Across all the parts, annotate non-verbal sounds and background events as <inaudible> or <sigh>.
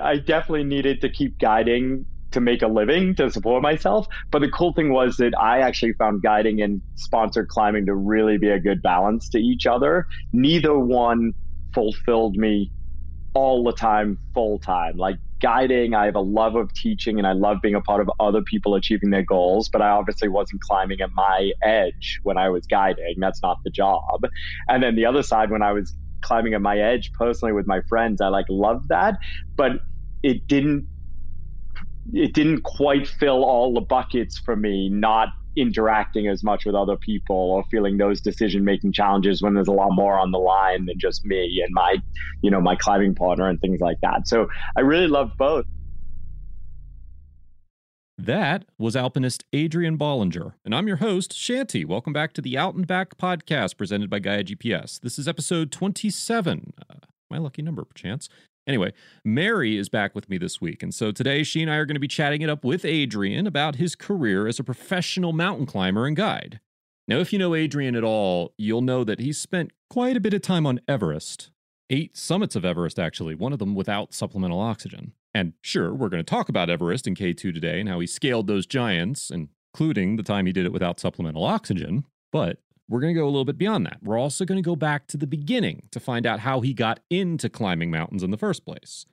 I definitely needed to keep guiding to make a living to support myself. But the cool thing was that I actually found guiding and sponsored climbing to really be a good balance to each other. Neither one fulfilled me all the time, full time. Like guiding, I have a love of teaching and I love being a part of other people achieving their goals, but I obviously wasn't climbing at my edge when I was guiding. That's not the job. And then the other side, when I was climbing at my edge personally with my friends, I like loved that, but it didn't it didn't quite fill all the buckets for me not interacting as much with other people or feeling those decision making challenges when there's a lot more on the line than just me and my you know my climbing partner and things like that. So i really loved both that was alpinist Adrian Ballinger, and I'm your host, Shanty. Welcome back to the Out and Back podcast presented by Gaia GPS. This is episode 27, uh, my lucky number, perchance. Anyway, Mary is back with me this week. And so today she and I are going to be chatting it up with Adrian about his career as a professional mountain climber and guide. Now, if you know Adrian at all, you'll know that he's spent quite a bit of time on Everest. Eight summits of Everest, actually, one of them without supplemental oxygen. And sure, we're going to talk about Everest in K2 today and how he scaled those giants, including the time he did it without supplemental oxygen. But we're going to go a little bit beyond that. We're also going to go back to the beginning to find out how he got into climbing mountains in the first place.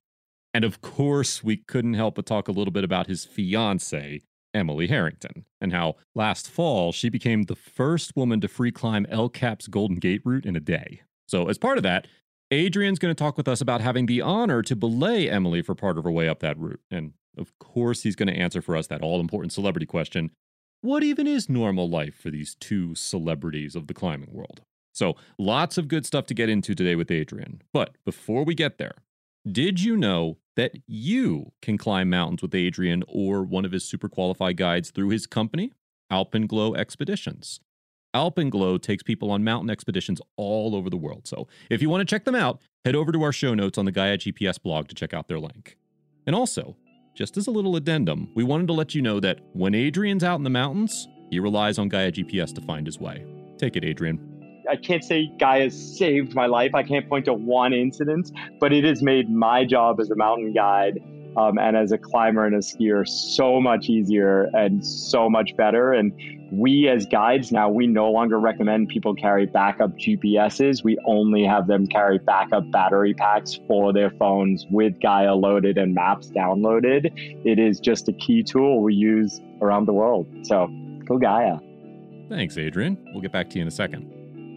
And of course, we couldn't help but talk a little bit about his fiance, Emily Harrington, and how last fall she became the first woman to free climb El Cap's Golden Gate route in a day. So, as part of that, Adrian's going to talk with us about having the honor to belay Emily for part of her way up that route. And of course, he's going to answer for us that all important celebrity question what even is normal life for these two celebrities of the climbing world? So, lots of good stuff to get into today with Adrian. But before we get there, did you know that you can climb mountains with Adrian or one of his super qualified guides through his company, Alpenglow Expeditions? Alpenglow takes people on mountain expeditions all over the world. So, if you want to check them out, head over to our show notes on the Gaia GPS blog to check out their link. And also, just as a little addendum, we wanted to let you know that when Adrian's out in the mountains, he relies on Gaia GPS to find his way. Take it, Adrian. I can't say Gaia saved my life. I can't point to one incident, but it has made my job as a mountain guide um, and as a climber and a skier so much easier and so much better. And we as guides now we no longer recommend people carry backup GPSs. We only have them carry backup battery packs for their phones with Gaia loaded and maps downloaded. It is just a key tool we use around the world. So go Gaia. Thanks, Adrian. We'll get back to you in a second.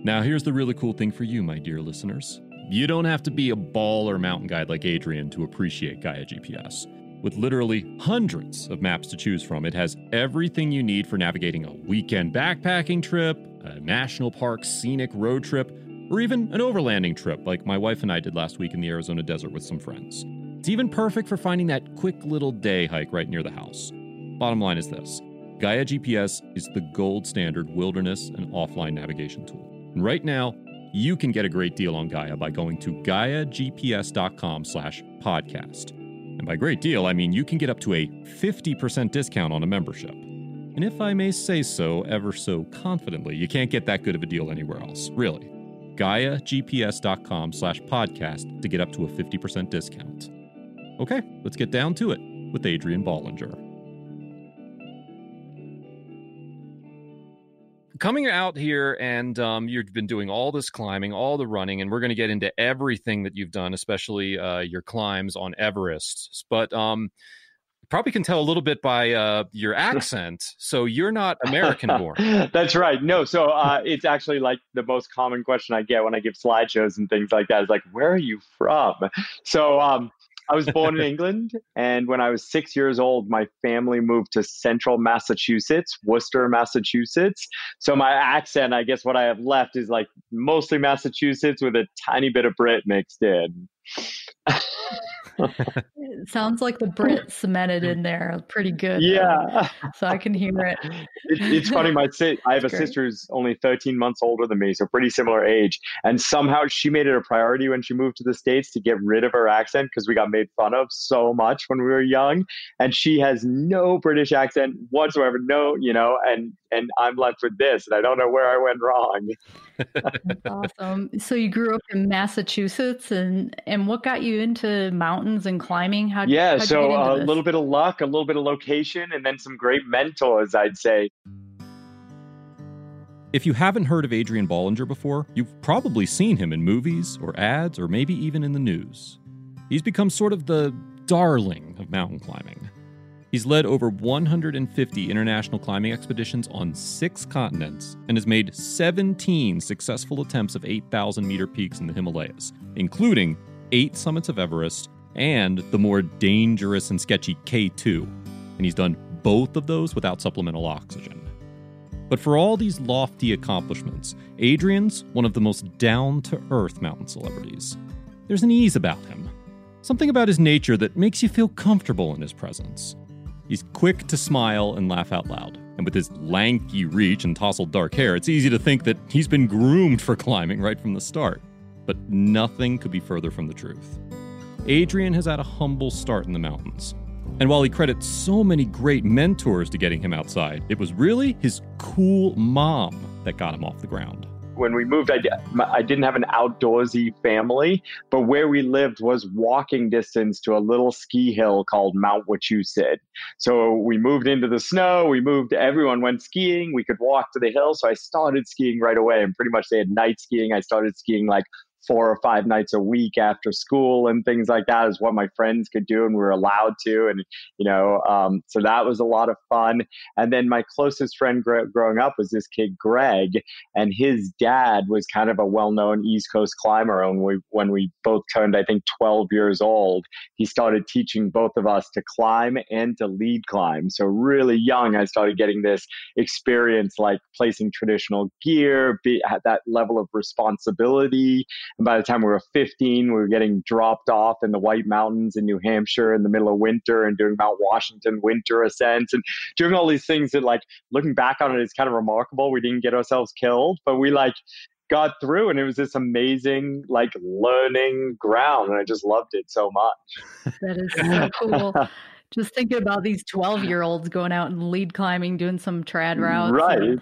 Now, here's the really cool thing for you, my dear listeners. You don't have to be a baller mountain guide like Adrian to appreciate Gaia GPS. With literally hundreds of maps to choose from, it has everything you need for navigating a weekend backpacking trip, a national park scenic road trip, or even an overlanding trip like my wife and I did last week in the Arizona desert with some friends. It's even perfect for finding that quick little day hike right near the house. Bottom line is this Gaia GPS is the gold standard wilderness and offline navigation tool. And right now, you can get a great deal on Gaia by going to GaiaGPS.com slash podcast. And by great deal, I mean you can get up to a 50% discount on a membership. And if I may say so ever so confidently, you can't get that good of a deal anywhere else, really. GaiaGPS.com slash podcast to get up to a 50% discount. Okay, let's get down to it with Adrian Ballinger. Coming out here and um, you've been doing all this climbing, all the running, and we're going to get into everything that you've done, especially uh, your climbs on Everest. But um, probably can tell a little bit by uh, your accent. So you're not American born. <laughs> That's right. No. So uh, it's actually like the most common question I get when I give slideshows and things like that is like, where are you from? So um, I was born in <laughs> England, and when I was six years old, my family moved to central Massachusetts, Worcester, Massachusetts. So my accent, I guess what I have left is like mostly Massachusetts with a tiny bit of Brit mixed in. <laughs> <laughs> sounds like the Brit cemented in there pretty good. Yeah. So I can hear it. it it's funny. My si- I have a sister who's only 13 months older than me, so pretty similar age. And somehow she made it a priority when she moved to the States to get rid of her accent because we got made fun of so much when we were young. And she has no British accent whatsoever. No, you know, and and I'm left with this, and I don't know where I went wrong. That's <laughs> awesome. So you grew up in Massachusetts, and and what got you into mountains and climbing? How yeah, so a little bit of luck, a little bit of location, and then some great mentors, I'd say. If you haven't heard of Adrian Ballinger before, you've probably seen him in movies or ads or maybe even in the news. He's become sort of the darling of mountain climbing. He's led over 150 international climbing expeditions on six continents and has made 17 successful attempts of 8,000 meter peaks in the Himalayas, including eight summits of Everest and the more dangerous and sketchy K2. And he's done both of those without supplemental oxygen. But for all these lofty accomplishments, Adrian's one of the most down to earth mountain celebrities. There's an ease about him, something about his nature that makes you feel comfortable in his presence. He's quick to smile and laugh out loud, and with his lanky reach and tousled dark hair, it's easy to think that he's been groomed for climbing right from the start. But nothing could be further from the truth. Adrian has had a humble start in the mountains, and while he credits so many great mentors to getting him outside, it was really his cool mom that got him off the ground. When we moved, I, I didn't have an outdoorsy family, but where we lived was walking distance to a little ski hill called Mount Wachusett. So we moved into the snow. We moved, everyone went skiing. We could walk to the hill. So I started skiing right away. And pretty much they had night skiing. I started skiing like four or five nights a week after school and things like that is what my friends could do and we were allowed to. And you know um, so that was a lot of fun. And then my closest friend gr- growing up was this kid greg and his dad was kind of a well-known east coast climber. And we when we both turned i think 12 years old he started teaching both of us to climb and to lead climb. So really young i started getting this experience like placing traditional gear be, that level of responsibility and by the time we were 15, we were getting dropped off in the White Mountains in New Hampshire in the middle of winter and doing Mount Washington winter ascents. And doing all these things that, like, looking back on it is kind of remarkable. We didn't get ourselves killed, but we, like, got through and it was this amazing like learning ground and i just loved it so much. That is so cool <laughs> just thinking about these 12 year olds going out and lead climbing, doing some trad routes. Right. And,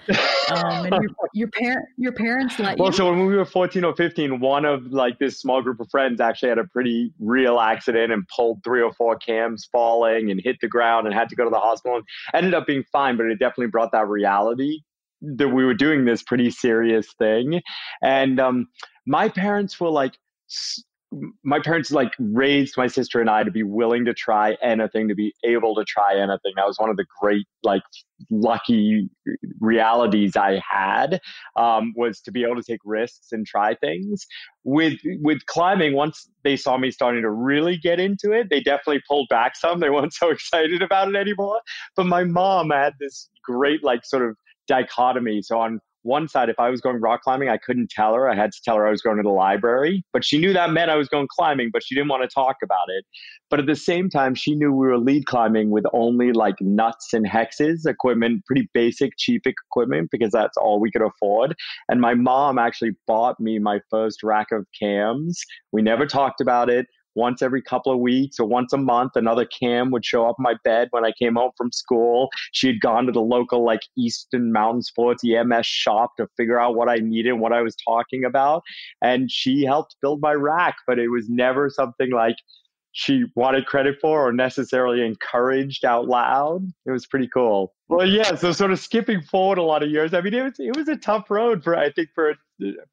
um, and your, <laughs> your, parent, your parents let well, you. so when we were 14 or 15, one of like this small group of friends actually had a pretty real accident and pulled three or four cams falling and hit the ground and had to go to the hospital and ended up being fine, but it definitely brought that reality that we were doing this pretty serious thing. And um, my parents were like, my parents like raised my sister and I to be willing to try anything, to be able to try anything. That was one of the great, like, lucky realities I had um, was to be able to take risks and try things. With with climbing, once they saw me starting to really get into it, they definitely pulled back some. They weren't <laughs> so excited about it anymore. But my mom had this great, like, sort of dichotomy. So on one side, if I was going rock climbing, I couldn't tell her. I had to tell her I was going to the library, but she knew that meant I was going climbing, but she didn't want to talk about it. But at the same time, she knew we were lead climbing with only like nuts and hexes equipment, pretty basic, cheap equipment, because that's all we could afford. And my mom actually bought me my first rack of cams. We never talked about it once every couple of weeks or once a month, another cam would show up my bed when I came home from school. She had gone to the local like Eastern Mountain Sports EMS shop to figure out what I needed, what I was talking about. And she helped build my rack, but it was never something like she wanted credit for or necessarily encouraged out loud. It was pretty cool. Well, yeah. So sort of skipping forward a lot of years. I mean, it was it was a tough road for I think for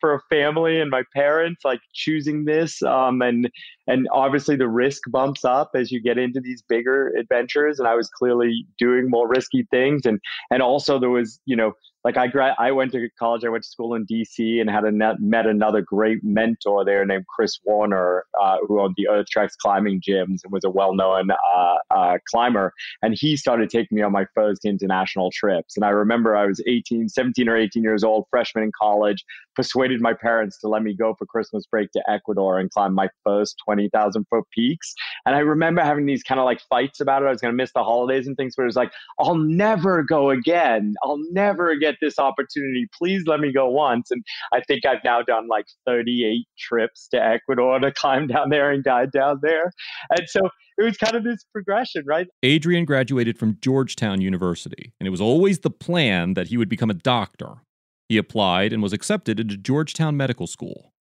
for a family and my parents like choosing this um, and and obviously the risk bumps up as you get into these bigger adventures and i was clearly doing more risky things and and also there was you know like I I went to college. I went to school in D.C. and had a net, met another great mentor there named Chris Warner, uh, who owned the Earth Treks climbing gyms and was a well-known uh, uh, climber. And he started taking me on my first international trips. And I remember I was 18, 17 or 18 years old, freshman in college, persuaded my parents to let me go for Christmas break to Ecuador and climb my first 20,000 foot peaks. And I remember having these kind of like fights about it. I was going to miss the holidays and things, but it was like, I'll never go again. I'll never get this opportunity. Please let me go once. And I think I've now done like 38 trips to Ecuador to <laughs> climb down there and guide down there. And so it was kind of this progression, right? Adrian graduated from Georgetown University, and it was always the plan that he would become a doctor. He applied and was accepted into Georgetown Medical School,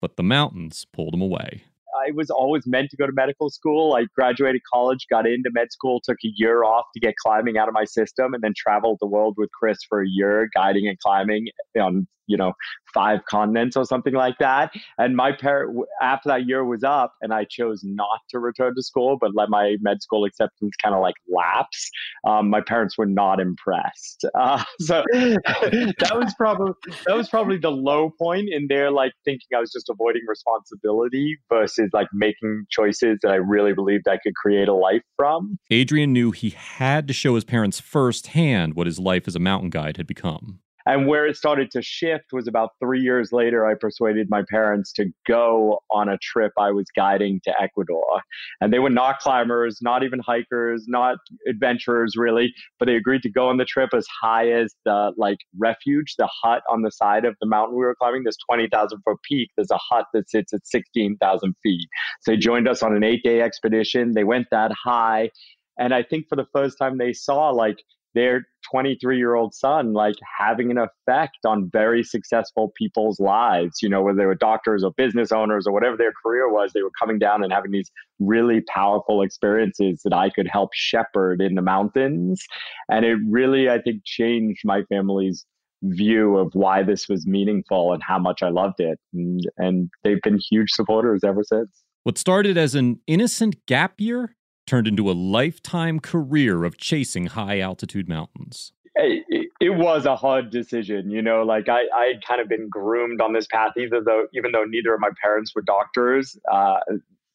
but the mountains pulled him away. I was always meant to go to medical school. I graduated college, got into med school, took a year off to get climbing out of my system, and then traveled the world with Chris for a year, guiding and climbing on you know five continents or something like that. And my parent after that year was up, and I chose not to return to school, but let my med school acceptance kind of like lapse. Um, my parents were not impressed, <laughs> uh, so <laughs> that was probably that was probably the low point in their like thinking I was just avoiding responsibility versus like making choices that I really believed I could create a life from. Adrian knew he had to show his parents firsthand what his life as a mountain guide had become. And where it started to shift was about three years later, I persuaded my parents to go on a trip I was guiding to Ecuador. And they were not climbers, not even hikers, not adventurers really, but they agreed to go on the trip as high as the like refuge, the hut on the side of the mountain we were climbing, this 20,000 foot peak. There's a hut that sits at 16,000 feet. So they joined us on an eight day expedition. They went that high. And I think for the first time they saw like their 23 year old son like having an effect on very successful people's lives you know whether they were doctors or business owners or whatever their career was they were coming down and having these really powerful experiences that i could help shepherd in the mountains. And it really i think changed my family's view of why this was meaningful and how much i loved it. And, and they've been huge supporters ever since. What started as an innocent gap year turned into a lifetime career of chasing high altitude mountains? It, was a hard decision, you know. Like I, I had kind of been groomed on this path, either though, even though neither of my parents were doctors. Uh,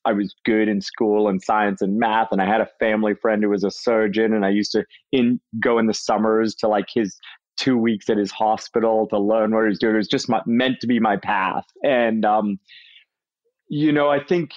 I was good in school and science and math, and I had a family friend who was a surgeon, and I used to in go in the summers to like his two weeks at his hospital to learn what he was doing. It was just my, meant to be my path, and um, you know, I think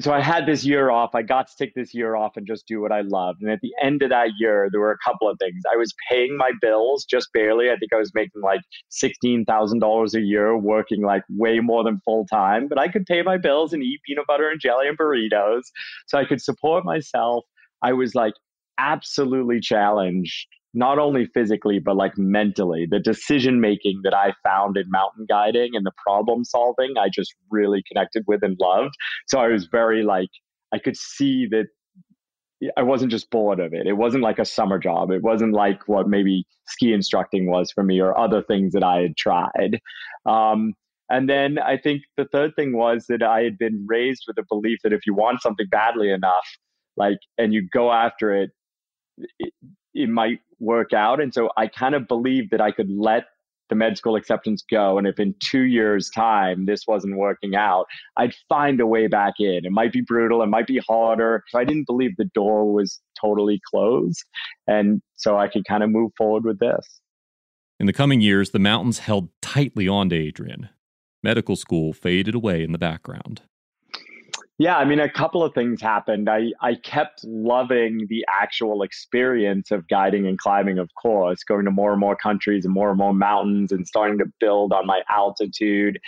so I had this year off. I got to take this year off and just do what I loved. And at the end of that year, there were a couple of things. I was paying my bills just barely. I think I was making like $16,000 a year, working like way more than full time, but I could pay my bills and eat peanut butter and jelly and burritos. So I could support myself. I was like absolutely challenged not only physically but like mentally. The decision making that i found in mountain guiding and the problem solving i just really connected with and loved. So i was very like i could see that i wasn't just bored of it. It wasn't like a summer job. It wasn't like what maybe ski instructing was for me or other things that i had tried. Um, and then i think the third thing was that i had been raised with a belief that if you want something badly enough like and you go after it, it it might work out. And so I kind of believed that I could let the med school acceptance go. And if in two years' time this wasn't working out, I'd find a way back in. It might be brutal, it might be harder. So I didn't believe the door was totally closed. And so I could kind of move forward with this. In the coming years, the mountains held tightly on to Adrian. Medical school faded away in the background. Yeah, I mean, a couple of things happened. I, I kept loving the actual experience of guiding and climbing, of course, going to more and more countries and more and more mountains and starting to build on my altitude.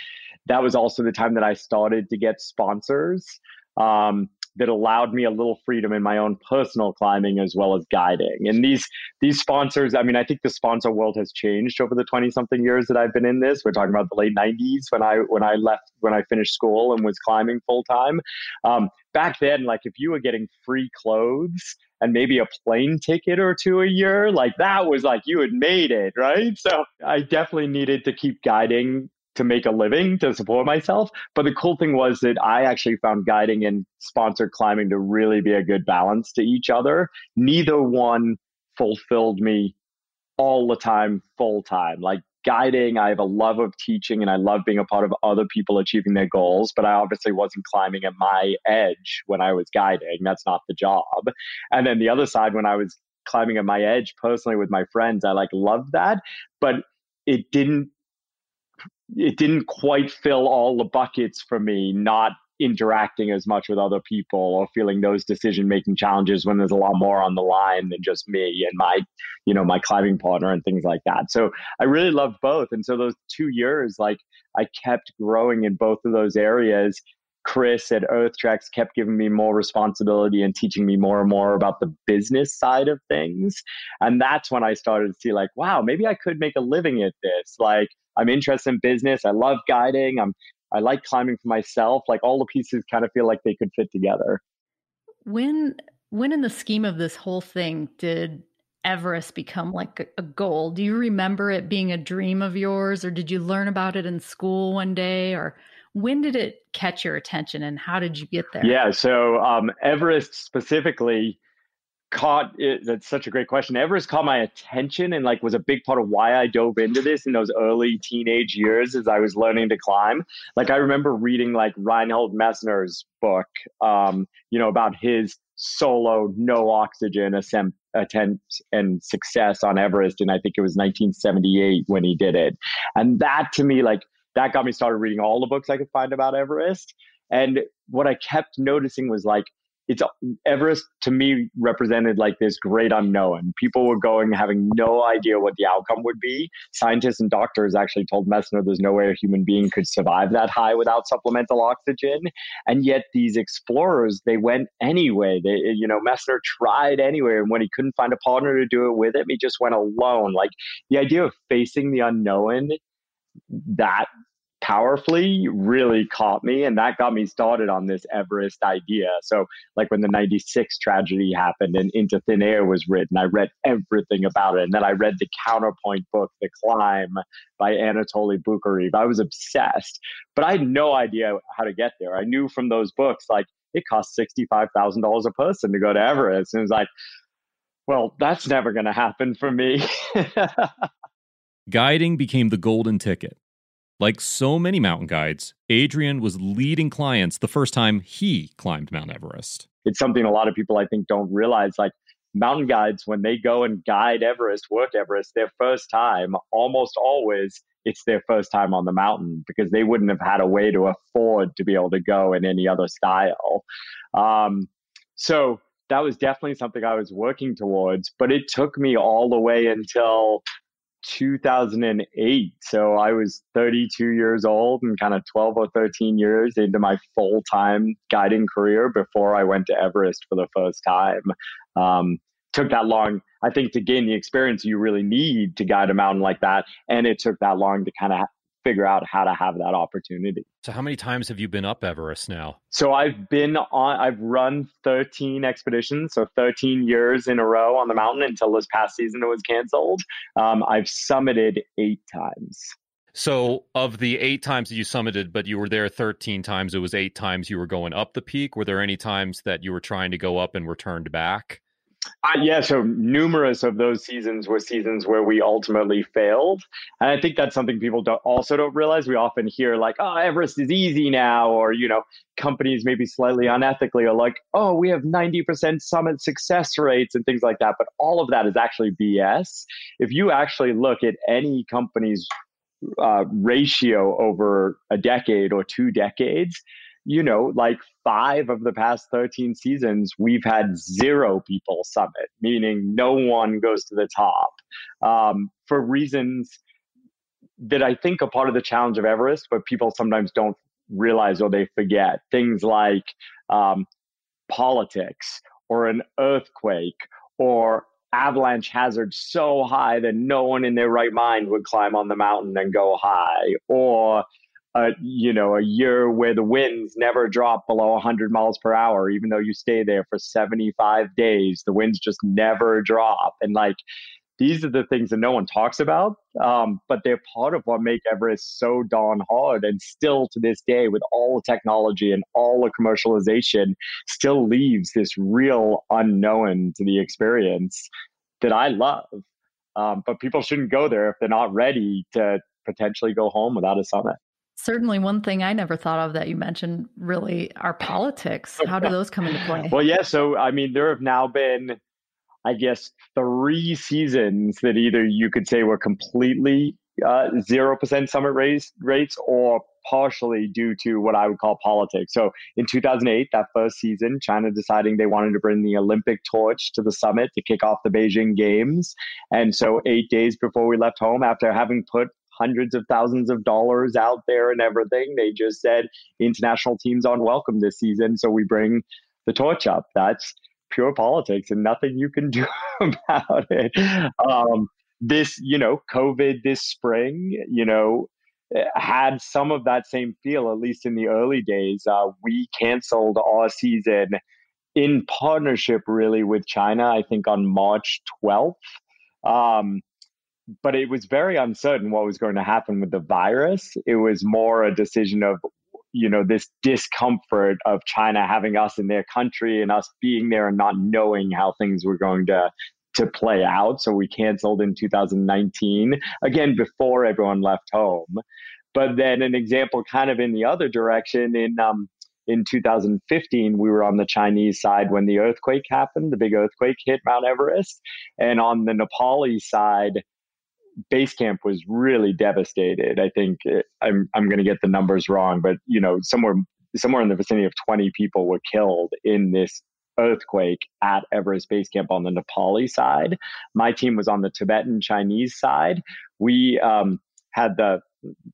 That was also the time that I started to get sponsors. Um, that allowed me a little freedom in my own personal climbing as well as guiding. And these these sponsors, I mean, I think the sponsor world has changed over the 20 something years that I've been in this. We're talking about the late 90s when I when I left when I finished school and was climbing full time. Um, back then, like if you were getting free clothes and maybe a plane ticket or two a year, like that was like you had made it, right? So I definitely needed to keep guiding to make a living to support myself. But the cool thing was that I actually found guiding and sponsored climbing to really be a good balance to each other. Neither one fulfilled me all the time, full time. Like guiding, I have a love of teaching and I love being a part of other people achieving their goals, but I obviously wasn't climbing at my edge when I was guiding. That's not the job. And then the other side, when I was climbing at my edge personally with my friends, I like loved that, but it didn't it didn't quite fill all the buckets for me not interacting as much with other people or feeling those decision making challenges when there's a lot more on the line than just me and my you know my climbing partner and things like that so i really loved both and so those two years like i kept growing in both of those areas Chris at EarthTreks kept giving me more responsibility and teaching me more and more about the business side of things. And that's when I started to see, like, wow, maybe I could make a living at this. Like, I'm interested in business. I love guiding. I'm I like climbing for myself. Like all the pieces kind of feel like they could fit together. When when in the scheme of this whole thing did Everest become like a, goal? Do you remember it being a dream of yours, or did you learn about it in school one day, or when did it catch your attention, and how did you get there? Yeah, so um, Everest specifically caught it. That's such a great question. Everest caught my attention and like was a big part of why I dove into this in those early teenage years as I was learning to climb. Like I remember reading like Reinhold Messner's book, um, you know, about his solo no oxygen ascent attempt and success on Everest and I think it was 1978 when he did it. And that to me like that got me started reading all the books I could find about Everest. And what I kept noticing was like it's Everest to me represented like this great unknown. People were going having no idea what the outcome would be. Scientists and doctors actually told Messner there's no way a human being could survive that high without supplemental oxygen. And yet these explorers, they went anyway. They, you know, Messner tried anyway. And when he couldn't find a partner to do it with him, he just went alone. Like the idea of facing the unknown that powerfully really caught me and that got me started on this everest idea. So like when the 96 tragedy happened and into thin air was written i read everything about it. And then i read the counterpoint book the climb by Anatoli Boukreev. I was obsessed but i had no idea how to get there. I knew from those books like it costs $65000 a person to go to everest. And it was like well that's never going to happen for me. <laughs> Guiding became the golden ticket like so many mountain guides, Adrian was leading clients the first time he climbed Mount Everest. It's something a lot of people I think don't realize. Like mountain guides, when they go and guide Everest, work Everest, their first time, almost always it's their first time on the mountain because they wouldn't have had a way to afford to be able to go in any other style. Um, so that was definitely something I was working towards, but it took me all the way until 2008. So I was 32 years old and kind of 12 or 13 years into my full time guiding career before I went to Everest for the first time. Um, took that long, I think, to gain the experience you really need to guide a mountain like that. And it took that long to kind of figure out how to have that opportunity. So how many times have you been up Everest now? So I've been on I've run 13 expeditions, so 13 years in a row on the mountain until this past season it was canceled. Um, I've summited 8 times. So, of the eight times that you summited, but you were there 13 times, it was eight times you were going up the peak. Were there any times that you were trying to go up and were turned back? Uh, yeah, so numerous of those seasons were seasons where we ultimately failed, and I think that's something people don't, also don't realize. We often hear like, "Oh, Everest is easy now," or you know, companies maybe slightly unethically are like, "Oh, we have ninety percent summit success rates and things like that." But all of that is actually BS. If you actually look at any company's uh, ratio over a decade or two decades, you know, like five of the past 13 seasons, we've had zero people summit, meaning no one goes to the top um, for reasons that I think are part of the challenge of Everest, but people sometimes don't realize or they forget. Things like um, politics or an earthquake or avalanche hazard so high that no one in their right mind would climb on the mountain and go high or a you know a year where the winds never drop below 100 miles per hour even though you stay there for 75 days the winds just never drop. And like these are the things that no one talks about um, but they're part of what make everest so darn hard and still to this day with all the technology and all the commercialization still leaves this real unknown to the experience that i love. Um, but people shouldn't go there if they're not ready to potentially go home without a summit Certainly, one thing I never thought of that you mentioned really are politics. How do those come into play? well, yeah. So, I mean, there have now been, I guess, three seasons that either you could say were completely uh, zero uh, percent summit race rates or partially due to what I would call politics. So in 2008, that first season, China deciding they wanted to bring the Olympic torch to the summit to kick off the Beijing Games. And so eight days before we left home, after having put hundreds of thousands of dollars out there and everything. They just said international teams aren't welcome this season, so we bring the torch up. That's pure politics and nothing you can <laughs> do about it. Um, this, you know, COVID this spring, you know, had some of that same feel, at least in the early days. Uh, we canceled our season in partnership really with China, I think on March 12th. Um, but it was very uncertain what was going to happen with the virus. It was more a decision of, you know, this discomfort of China having us in their country and us being there and not knowing how things were going to to play out. So we canceled in 2019, again, before everyone left home. But then an example kind of in the other direction in um, in 2015, we were on the Chinese side when the earthquake happened, the big earthquake hit Mount Everest. And on the Nepali side, base camp was really devastated. I think it, eh, I'm, I'm going to get the numbers wrong, but you know, somewhere, somewhere in the vicinity of 20 people were killed in this earthquake at Everest Base Camp on the Nepali side. My team was on the Tibetan Chinese side. We um, had the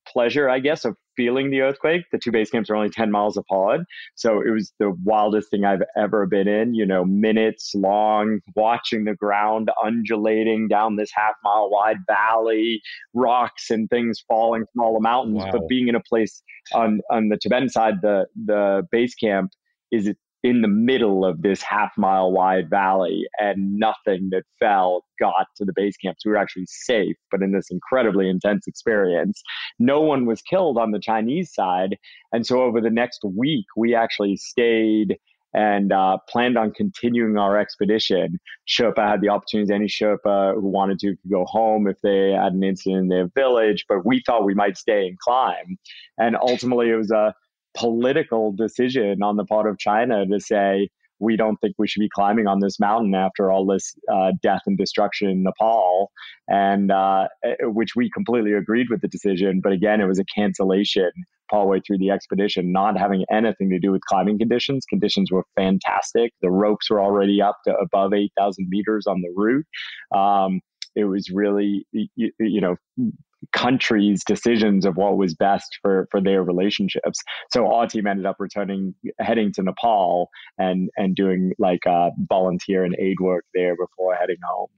pleasure, I guess, of feeling the earthquake. The two base camps are only 10 miles apart. So it was the wildest thing I've ever been in, you know, minutes long, watching the ground undulating down this half mile wide valley, rocks and things falling from all the mountains. Wow. But being in a place on, on the Tibetan side, the, the base camp is in the middle of this half mile wide valley and nothing that fell got to the base camp. So we were actually safe, but in this incredibly intense experience, no one was killed on the Chinese side. And so over the next week, we actually stayed and uh, planned on continuing our expedition. Sherpa had the opportunity, any Sherpa who wanted to could go home if they had an incident in their village, but we thought we might stay and climb. And ultimately, it was a political decision on the part of China to say, we don't think we should be climbing on this mountain after all this uh, death and destruction in Nepal, and uh, eh, which we completely agreed with the decision. But again, it was a cancellation all way through the expedition, not having anything to do with climbing conditions. Conditions were fantastic. The ropes were already up to above 8,000 meters on the route. Um, it was really, you, you know, countries' decisions of what was best for for their relationships. So our team ended up returning, heading to Nepal and and doing like uh, volunteer and aid work there before heading home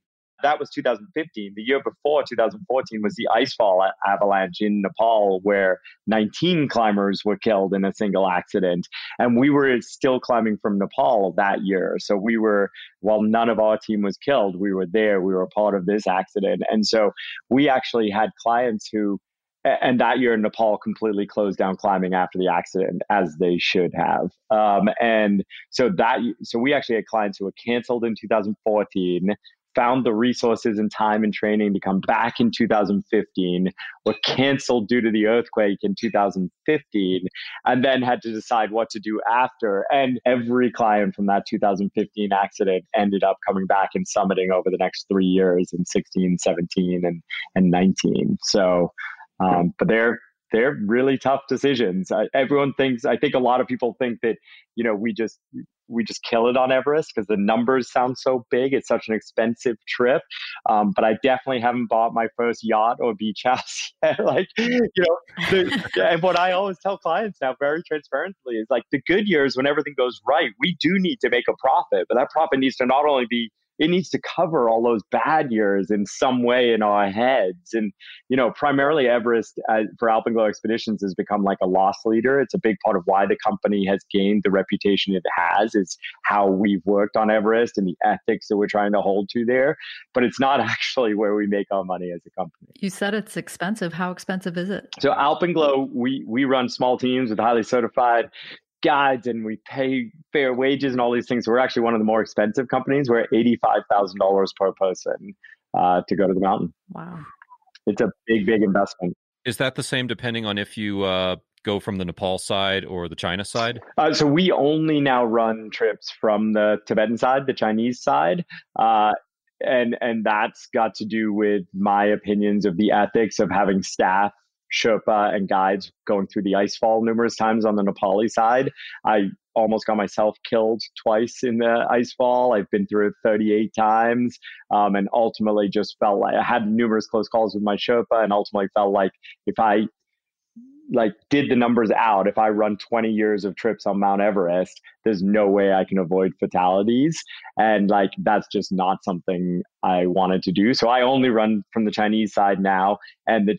that was 2015. The year before, 2014, was the icefall avalanche in Nepal, where 19 climbers were killed in a single accident. And we were still climbing from Nepal that year. So we were, while none of our team was killed, we were there. We were part of this accident. And so we actually had clients who, and that year Nepal completely closed down climbing after the accident, as they should have. Um, and so that, so we actually had clients who were canceled in 2014 found the resources and time and training to come back in 2015, were canceled due to the earthquake in 2015, and then had to decide what to do after. And every client from that 2015 accident ended up coming back and summiting over the next three years in 16, 17, and, and 19. So, um, but they're they're really tough decisions. I, everyone thinks, I think a lot of people think that, you know, we just we just kill it on Everest because the numbers sound so big. It's such an expensive trip. Um, but I definitely haven't bought my first yacht or beach <laughs> house yet. like, you know, the, <laughs> and what I always tell clients now very transparently is like the good years when everything goes right, we do need to make a profit, but that profit needs to not only be it needs to cover all those bad years in some way in our heads. And, you know, primarily Everest uh, for Alpenglow Expeditions has become like a loss leader. It's a big part of why the company has gained the reputation it has, is how we've worked on Everest and the ethics that we're trying to hold to there. But it's not <laughs> actually where we make our money as a company. You said it's expensive. How expensive is it? So Alpenglow, we, we run small teams with highly certified guides and we pay fair wages and all these things. We're actually one of the more expensive companies. We're $85,000 per person uh, to go to the mountain. Wow. It's a big, big investment. Is that the same depending on if you uh, go from the Nepal side or the China side? Uh, so we only now run trips from the Tibetan side, the Chinese side. Uh, and and that's got to do with my opinions of the ethics of having staff Sherpa and guides going through the ice fall numerous times on the Nepali side. I almost got myself killed twice in the ice fall. I've been through it 38 times um, and ultimately just felt like I had numerous close calls with my Sherpa and ultimately felt like if I like did the numbers out if i run 20 years of trips on mount everest there's no way i can avoid fatalities and like that's just not something i wanted to do so i only run from the chinese side now and the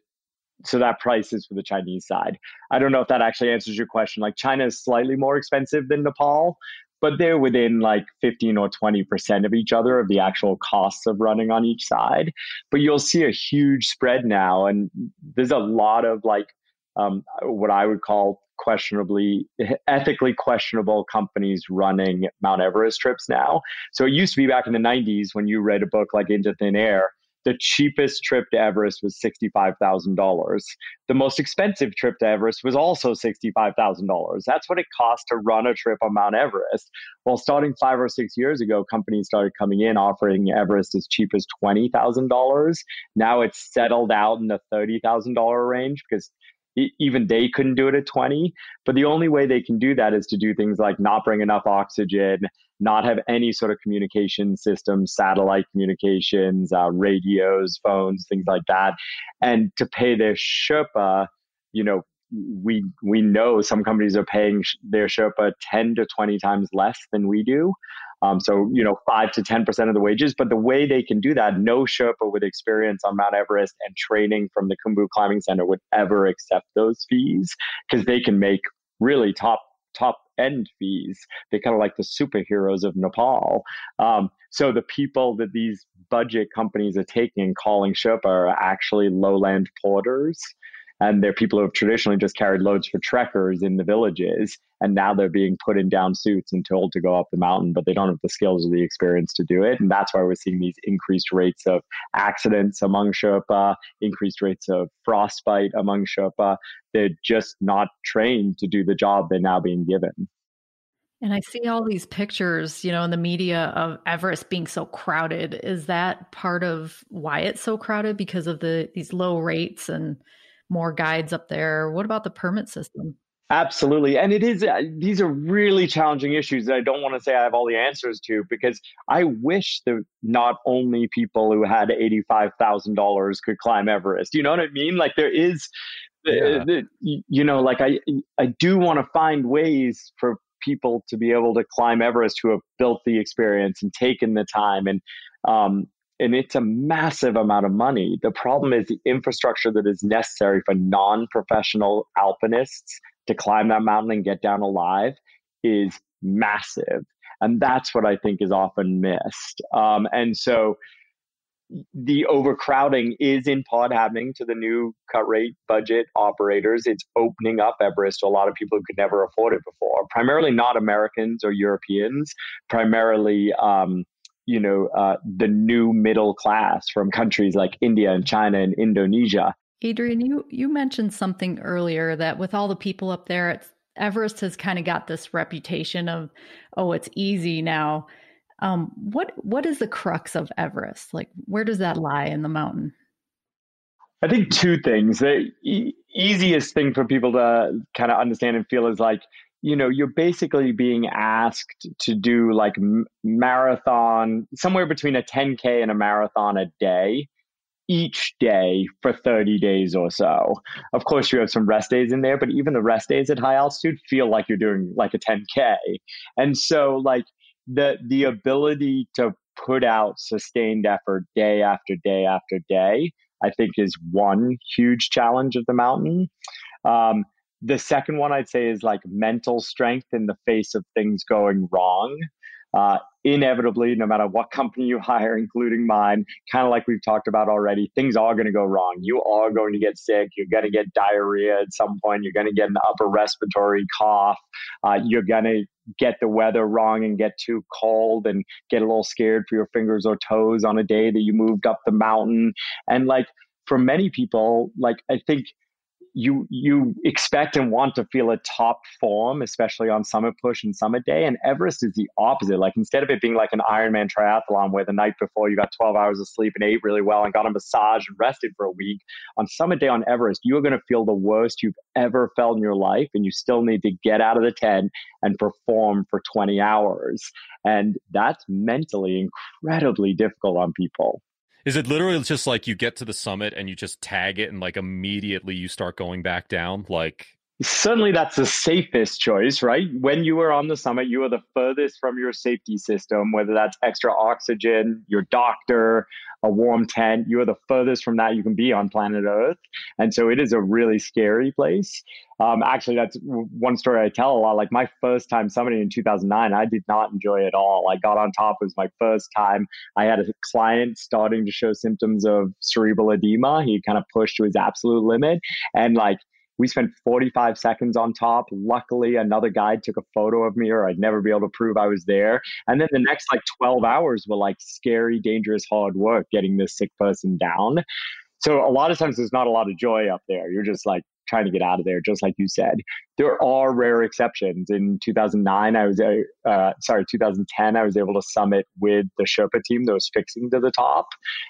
so that price is for the chinese side i don't know if that actually answers your question like china is slightly more expensive than nepal but they're within like 15 or 20% of each other of the actual costs of running on each side but you'll see a huge spread now and there's a lot of like um, what I would call questionably ethically questionable companies running Mount Everest trips now. So it used to be back in the 90s when you read a book like Into Thin Air, the cheapest trip to Everest was $65,000. The most expensive trip to Everest was also $65,000. That's what it cost to run a trip on Mount Everest. Well, starting five or six years ago, companies started coming in offering Everest as cheap as $20,000. Now it's settled out in the $30,000 range because even they couldn't do it at 20 but the only way they can do that is to do things like not bring enough oxygen not have any sort of communication system satellite communications uh, radios phones things like that. And to pay their sherpa you know we we know some companies are paying their sherpa 10 to 20 times less than we do um, so, you know, five to 10% of the wages. But the way they can do that, no Sherpa with experience on Mount Everest and training from the Khumbu Climbing Center would ever accept those fees because they can make really top top end fees. They kind of like the superheroes of Nepal. Um, so the people that these budget companies are taking and calling Sherpa are actually lowland porters and they're people who have traditionally just carried loads for trekkers in the villages and now they're being put in down suits and told to go up the mountain but they don't have the skills or the experience to do it. And that's why we're seeing these increased rates of accidents among sherpa increased rates of frostbite among sherpa. They're just not trained to do the job they're now being given. And I see all these pictures, you know, in the media of Everest being so crowded. Is that part of why it's so crowded? Because of the these low rates and more guides up there. What about the permit system? Absolutely. And it is, uh, these are really challenging issues that I don't want to say I have all the answers to because I wish that not only people who had $85,000 could climb Everest. You know what I mean? Like there is, yeah. the, you know, like I, I do want to find ways for people to be able to climb Everest who have built the experience and taken the time. And, um, and it's a massive amount of money. The problem is the infrastructure that is necessary for non professional alpinists to climb that mountain and get down alive is massive. And that's what I think is often missed. Um, and so the overcrowding is in part happening to the new cut rate budget operators. It's opening up Everest to a lot of people who could never afford it before, primarily not Americans or Europeans, primarily. Um, you know uh, the new middle class from countries like India and China and Indonesia. Adrian, you you mentioned something earlier that with all the people up there, it's, Everest has kind of got this reputation of oh, it's easy now. Um, what what is the crux of Everest? Like, where does that lie in the mountain? I think two things. The e- easiest thing for people to kind of understand and feel is like you know you're basically being asked to do like marathon somewhere between a 10k and a marathon a day each day for 30 days or so. Of course, you have some rest days in there, but even the rest days at high altitude feel like you're doing like a 10K. And so, like, the, the ability to put out sustained effort day after day after day, I think is one huge challenge of the mountain. Um, the second one I'd say is like mental strength in the face of things going wrong. Uh, inevitably, no matter what company you <laughs> hire, including mine, kind of like we've talked about already, things are going to go wrong. You are going to get sick. You're going to get diarrhea at some point. You're going to get an upper respiratory cough. Uh, you're going to get the weather wrong and get too cold and get a little scared for your fingers or toes on a day that you moved up the mountain. And like for many people, like I think you you expect and want to feel a top form, especially on summit push and summit day. And Everest is the opposite. Like instead of it being like an Ironman triathlon where the night before you got 12 hours of sleep and ate really well and got a massage and rested for a week, on summit day on Everest, you are going to feel the worst you've ever felt in your life, and you still need to get out of the tent and perform for 20 hours. And that's mentally incredibly difficult on people. Is it literally just like you get to the summit and you just tag it and like immediately you start going back down? Like certainly that's the safest choice, right? When you are on the summit, you are the furthest from your safety system, whether that's extra oxygen, your doctor, a warm tent, you are the furthest from that you can be on planet Earth. And so it is a really scary place. Um, actually, that's one story I tell a lot. Like my first time summiting in 2009, I did not enjoy it at all. I got on top, it was my first time. I had a client starting to show symptoms of cerebral edema. He kind of pushed to his absolute limit. And like, we spent 45 seconds on top. Luckily, another guide took a photo of me, or I'd never be able to prove I was there. And then the next like 12 hours were like scary, dangerous, hard work getting this sick person down. So a lot of times there's not a lot of joy up there. You're just like, trying to get out of there, just like you said. There are rare exceptions. In 2009, I was, uh, sorry, 2010, I was able to summit with the Sherpa team that was fixing to the top.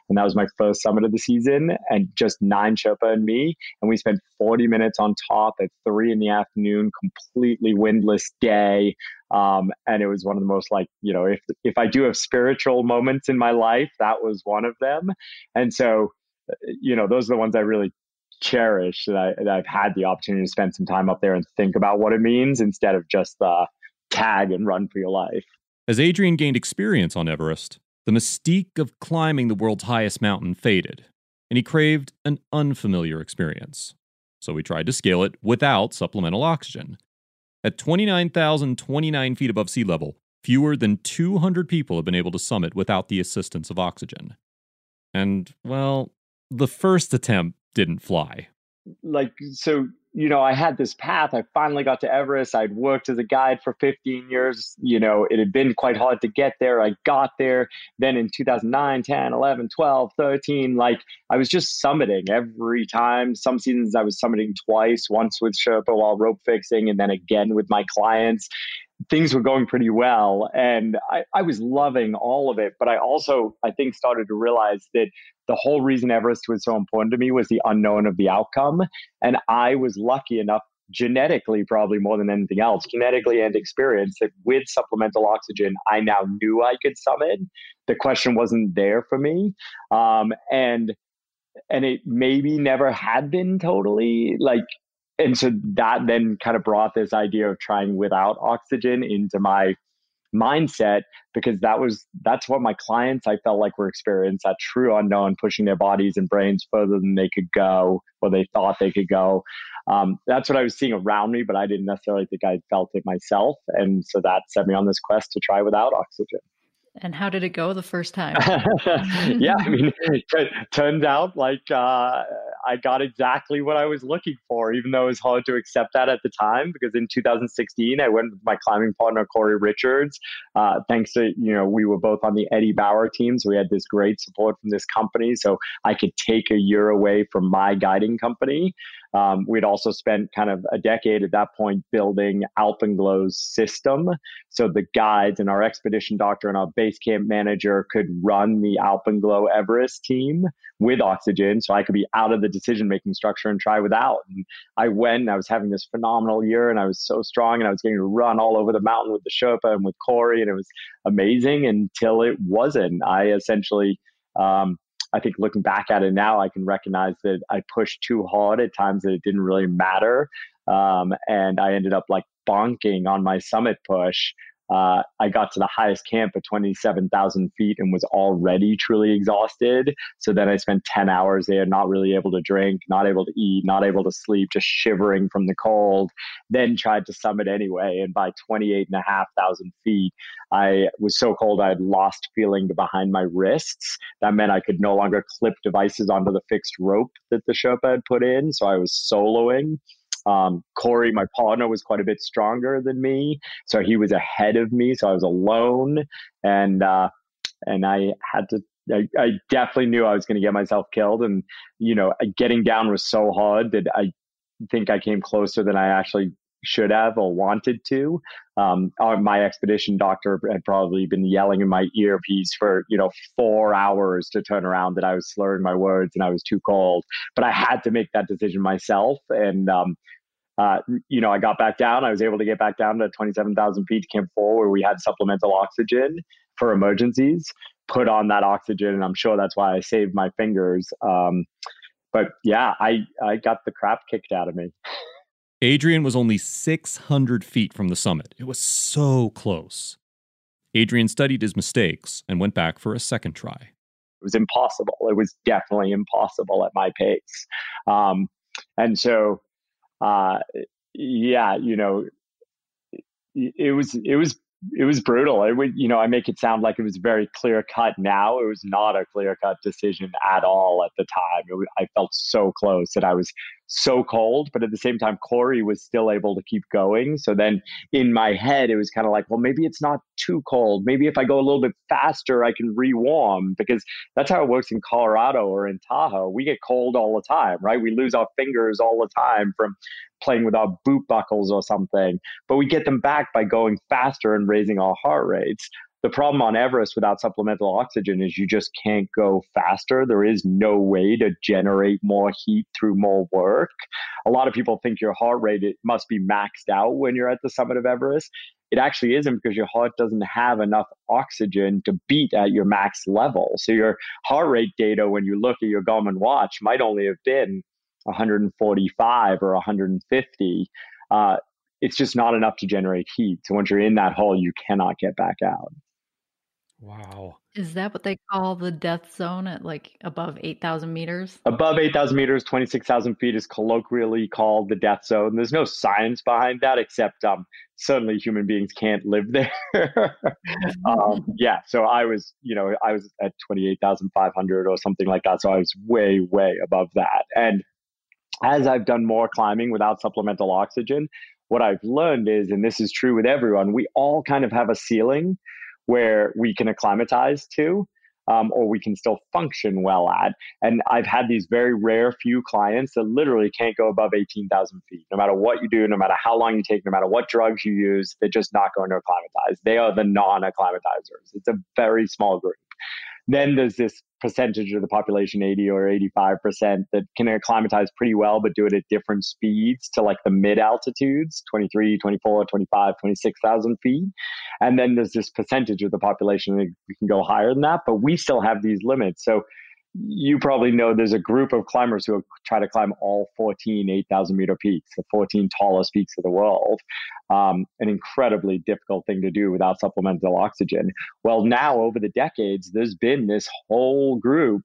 And that was my first summit of the season, and just nine Sherpa and me. And we spent 40 minutes on top at three in the afternoon, completely windless day. Um, and it was one of the most like, you know, if, if I do have spiritual moments in my life, that was one of them. And so, uh, you know, those are the ones I really cherish that, I, that I've had the opportunity to spend some time up there and think about what it means instead of just the tag and run for your life. As Adrian gained experience on Everest, the mystique of climbing the world's highest mountain faded, and he craved an unfamiliar experience. So he tried to scale it without supplemental oxygen. At 29,029 feet above sea level, fewer than 200 people have been able to summit without the assistance of oxygen. And, well, the first attempt didn't fly? Like, so, you know, I had this path. I finally got to Everest. I'd worked as a guide for 15 years. You know, it had been quite hard to get there. I got there. Then in 2009, 10, 11, 12, 13, like I was just summiting every time. Some seasons I was summiting twice, once with Sherpa while rope fixing, and then again with my clients things were going pretty well and I, I, was loving all of it but i also i think started to realize that the whole reason everest was so important to me was the unknown of the outcome. And i was lucky enough genetically probably more than anything else genetically and experience that with supplemental oxygen i now knew i could summit. The question wasn't there for me. Um, and and it maybe never had been totally like and so that then kind of brought this idea of trying without oxygen into my mindset because that was that's what my clients I felt like were experiencing that true unknown, pushing their bodies and brains further than they could go or they thought they could go. Um, that's what I was seeing around me, but I didn't necessarily think I felt it myself, and so that set me on this quest to try without oxygen. And how did it go the first time? <laughs> yeah, I mean, it turns out like uh, I got exactly what I was looking for, even though it was hard to accept that at the time. Because in 2016, I went with my climbing partner Cory Richards. Uh, thanks to you know, we were both on the Eddie Bauer team, so we had this great support from this company. So I could take a year away from my guiding company. Um, we'd also spent kind of a decade at that point building Alpenglow's system. So the guides and our expedition doctor and our base camp manager could run the Alpenglow Everest team with oxygen. So I could be out of the decision making structure and try without. And I went and I was having this phenomenal year and I was so strong and I was getting to run all over the mountain with the Sherpa and with Cory. And it was amazing until it wasn't. I essentially, um, I think looking back at it now, I can recognize that I pushed too hard at times that it didn't really matter. Um, and I ended up like bonking on my summit push uh, I got to the highest camp at 27,000 feet and was already truly exhausted. So then I spent 10 hours there, not really able to drink, not able to eat, not able to sleep, just shivering from the cold. Then tried to summit anyway. And by 28,500 feet, I was so cold I had lost feeling behind my wrists. That meant I could no longer clip devices onto the fixed rope that the Sherpa had put in. So I was soloing. Um, Cory, my partner, was quite a bit stronger than me, so he was ahead of me. So I was alone, and uh, and I had to. I, I definitely knew I was going to get myself killed, and you know, getting down was so hard that I think I came closer than I actually should have or wanted to. Um, my expedition doctor had probably been yelling in my earpiece for you know four hours to turn around that I was slurring my words and I was too cold. But I had to make that decision myself, and um, uh, you know I got back down. I was able to get back down to twenty seven thousand feet to Camp Four, where we had supplemental oxygen for emergencies. Put on that oxygen, and I'm sure that's why I saved my fingers. Um, but yeah, I I got the crap kicked out of me. <laughs> Adrian was only 600 feet from the summit. It was so close. Adrian studied his mistakes and went back for a second try. It was impossible. It was definitely impossible at my pace. Um, and so, uh, yeah, you know, it was it was it was brutal. It would, you know, I make it sound like it was very clear cut. Now it was not a clear cut decision at all at the time. Was, I felt so close that I was so cold, but at the same time, Cory was still able to keep going. So then in my head, it was kind of like, well, maybe it's not too cold. Maybe if I go a little bit faster, I can rewarm because that's how it works in Colorado or in Tahoe. We get cold all the time, right? We lose our fingers all the time from playing with our boot buckles or something, but we get them back by going faster and raising our heart rates. The problem on Everest without supplemental oxygen is you just can't go faster. There is no way to generate more heat through more work. A lot of people think your heart rate it must be maxed out when you're at the summit of Everest. It actually isn't because your heart doesn't have enough oxygen to beat at your max level. So your heart rate data when you look at your Garmin watch might only have been 145 or 150. Uh, it's just not enough to generate heat. So once you're in that hole, you cannot get back out. Wow. Is that what they call the death zone at like above 8,000 meters? Above 8,000 meters, 26,000 feet is colloquially called the death zone. There's no science behind that, except um, certainly human beings can't live <laughs> there. um, <laughs> yeah. So I was, you know, I was at 28,500 or something like that. So I was way, way above that. And as I've done more climbing without supplemental oxygen, what I've learned is, and this is true with everyone, we all kind of have a ceiling where we can acclimatize to. Um, or we can still function well at. And I've had these very rare few clients that literally can't go above 18,000 feet. No matter what you do, no matter how long you take, no matter what drugs you use, they're just not going to acclimatize. They are the non acclimatizers. It's a very small group. Then there's this percentage of the population, 80 or 85%, that can acclimatize pretty well, but do it at different speeds to like the mid altitudes 23, 24, 25, 26,000 feet. And then there's this percentage of the population that can go higher than that, but we still have these limits. So you probably know there's a group of climbers who try to climb all 14 8,000 meter peaks, the 14 tallest peaks of the world. Um, an incredibly difficult thing to do without supplemental oxygen. Well, now over the decades, there's been this whole group,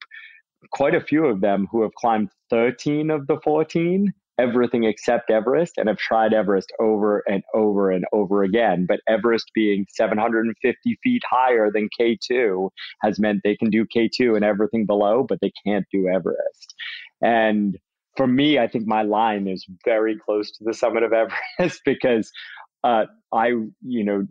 quite a few of them, who have climbed 13 of the 14 everything except Everest and have tried Everest over and over and over again. But Everest being 750 feet higher than K2 has meant they can do K2 and everything below, but they can't do Everest. And for me, I think my line is very close to the summit of <laughs> Everest because uh, I, you know,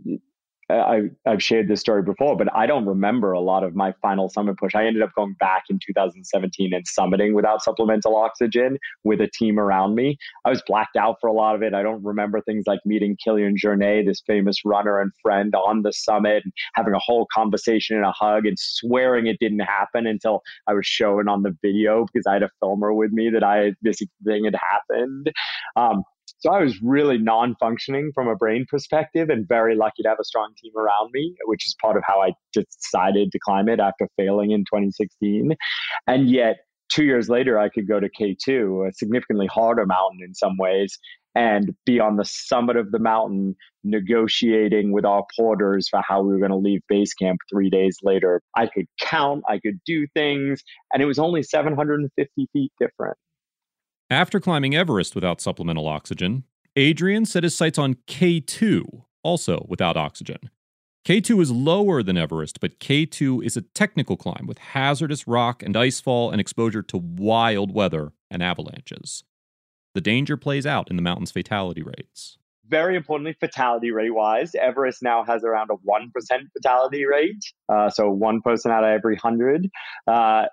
I, I've shared this story before, but I don't remember a lot of my final summit push. I ended up going back in 2017 and summiting without supplemental oxygen with a team around me. I was blacked out for a lot of it. I don't remember things like meeting Kilian Jornet, this famous runner and friend on the summit, and having a whole conversation and a hug and swearing it didn't happen until I was showing on the video because I had a filmer with me that I this thing had happened. Um, so I was really non functioning from a brain perspective and very lucky to have a strong team around me, which is part of how I decided to climb it after failing in 2016. And yet, two years later, I could go to K2, a significantly harder mountain in some ways, and be on the summit of the mountain negotiating with our porters for how we were going to leave base camp three days later. I could count, I could do things, and it was only 750 feet different. After climbing Everest without supplemental oxygen, Adrian set his sights on K2, also without oxygen. K2 is lower than Everest, but K2 is a technical climb with hazardous rock and icefall and exposure to wild weather and avalanches. The danger plays out in the mountain's fatality rates. Very importantly, fatality rate wise, Everest now has around a 1% fatality rate. Uh, so one person out of every hundred. Uh,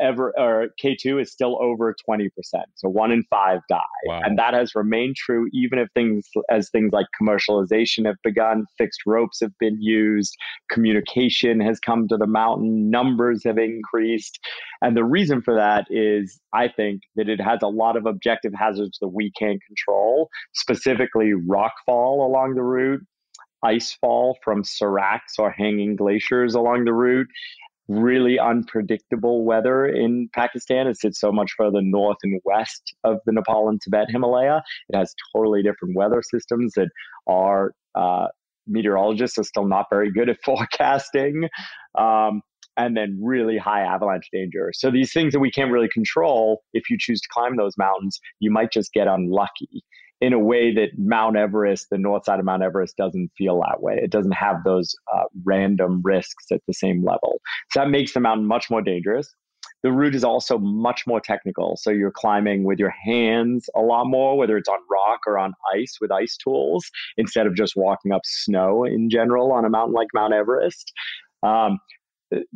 ever or K2 is still over 20%. So one in five die. Wow. And that has remained true even if things as things like commercialization have begun, fixed ropes have been used, communication has come to the mountain, numbers have increased. And the reason for that is I think that it has a lot of objective hazards that we can't control, specifically rockfall along the route, ice fall from seracs or hanging glaciers along the route, really unpredictable weather in Pakistan. It sits so much further north and west of the Nepal and Tibet Himalaya. It has totally different weather systems that our uh, meteorologists are still not very good at <laughs> forecasting. Um, and then really high avalanche danger. So these things that we can't really control, if you choose to climb those mountains, you might just get unlucky in a way that Mount Everest, the north side of Mount Everest, doesn't feel that way. It doesn't have those uh, random risks at the same level. So that makes the mountain much more dangerous. The route is also much more technical. So you're climbing with your hands a lot more, whether it's on rock or on ice with ice tools, instead of just walking up snow in general on a mountain like Mount Everest. Um,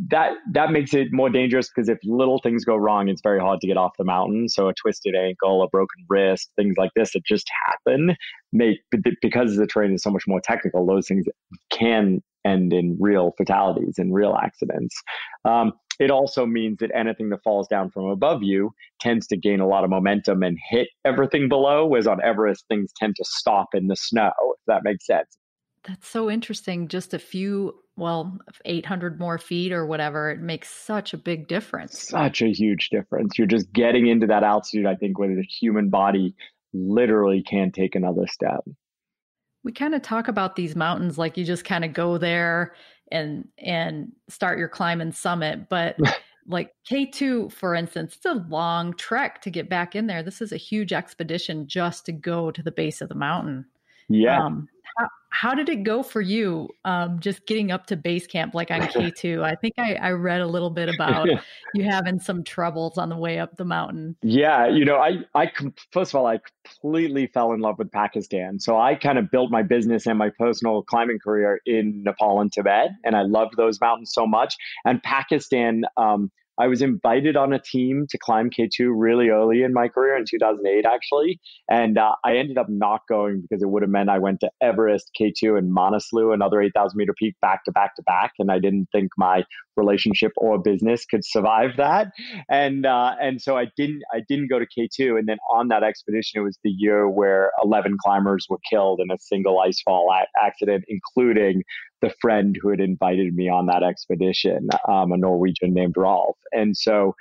that that makes it more dangerous because if little things go wrong, it's very hard to get off the mountain. So a twisted ankle, a broken wrist, things like this that just happen, make because the terrain is so much more technical. Those things can end in real fatalities and real accidents. Um, it also means that anything that falls down from above you tends to gain a lot of momentum and hit everything below, whereas on Everest things tend to stop in the snow. If that makes sense. That's so interesting. Just a few, well, 800 more feet or whatever, it makes such a big difference. Such a huge difference. You're just getting into that altitude, I think, where the human body literally can't take another step. We kind of talk about these mountains like you just kind of go there and and start your climb and summit, but <laughs> like K2 for instance, it's a long trek to get back in there. This is a huge expedition just to go to the base of the mountain. Yeah. Um, how, how did it go for you um, just getting up to base camp like on K2? I think I, I read a little bit about <laughs> you having some troubles on the way up the mountain. Yeah, you know, I, I first of all, I completely fell in love with Pakistan. So I kind of built my business and my personal climbing career in Nepal and Tibet. And I loved those mountains so much. And Pakistan, um, I was invited on a team to climb K2 really early in my career in 2008, actually. And uh, I ended up not going because it would have meant I went to Everest, K2, and Manaslu, another 8,000 meter peak, back to back to back. And I didn't think my relationship or business could survive that. And uh, and so I didn't I didn't go to K2. And then on that expedition, it was the year where 11 climbers were killed in a single icefall accident, including the friend who had invited me on that expedition, um, a Norwegian named Rolf. And so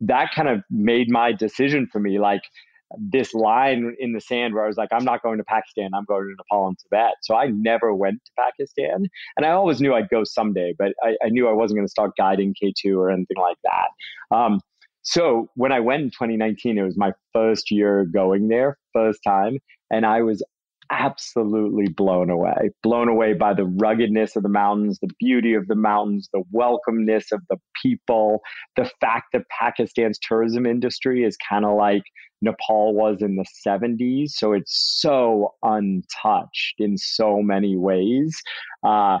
that kind of made my decision for me like this line in the sand where I was like, I'm not going to Pakistan, I'm going to Nepal and Tibet. So I never went to Pakistan. And I always knew I'd go someday, but I, I knew I wasn't going to start guiding K2 or anything like that. Um, so when I went in 2019, it was my first year going there, first time. And I was absolutely blown away. Blown away by the ruggedness of the mountains, the beauty of the mountains, the welcomeness of the people, the fact that Pakistan's tourism industry is kind of like Nepal was in the 70s. So it's so untouched in so many ways. Uh,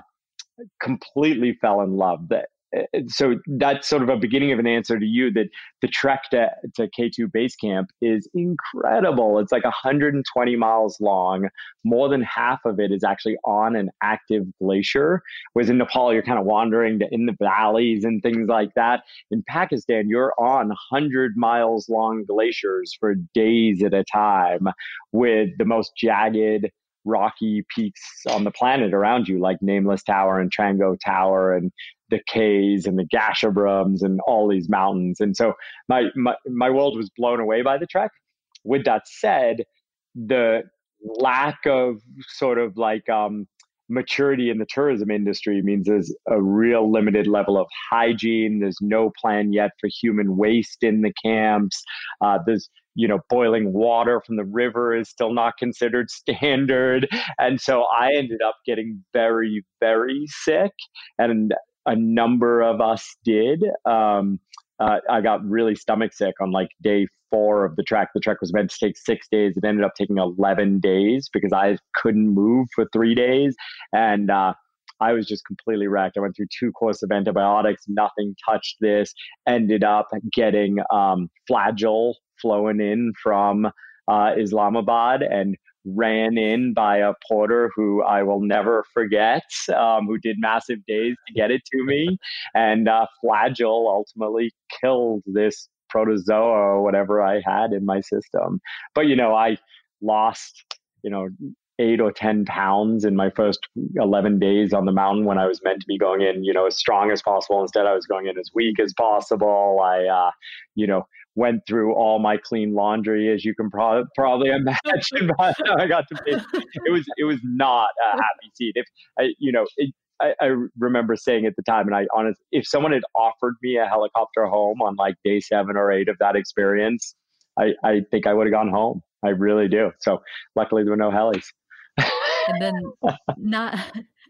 completely fell in love. That Uh, so that's sort of a beginning of an answer to you that the trek to, to K2 base camp is incredible. It's like 120 miles long. More than half of it is actually on an active glacier. Whereas in Nepal, you're kind of wandering in the valleys and things like that. In Pakistan, you're on 100 miles long glaciers for days at a time with the most jagged, rocky peaks on the planet around you, like Nameless Tower and Trango Tower and the Kays and the Gasherbrums and all these mountains. And so my, my, my world was blown away by the trek. With that said, the lack of sort of like um, maturity in the tourism industry means there's a real limited level of hygiene. There's no plan yet for human waste in the camps. Uh, there's you know boiling water from the river is still not considered <laughs> standard and so i ended up getting very very sick and a number of us did. Um, uh, I got really stomach sick on like day four of the trek. The trek was meant to take six days. It ended up taking 11 days because I couldn't move for three days. And uh, I was just completely wrecked. I went through two courses of antibiotics, nothing touched this. Ended up getting um, flagyl flowing in from uh, Islamabad and ran in by a porter who I will never forget, um, who did massive days to get it to me. And uh, flagyl ultimately killed this protozoa or whatever I had in my system. But, you know, I lost, you know, eight or 10 pounds in my first 11 days on the mountain when I was meant to be going in, you know, as strong as possible. Instead, I was going in as weak as possible. I, uh, you know, went through all my clean laundry, as you can pro- probably <laughs> imagine. I got to be, it was, it was not a happy scene. If I, you know, it, I, I, remember saying at the time, and I honestly, if someone had offered me a helicopter home on like day seven or eight of that experience, I, I think I would have gone home. I really do. So luckily there were no helis and then <laughs> not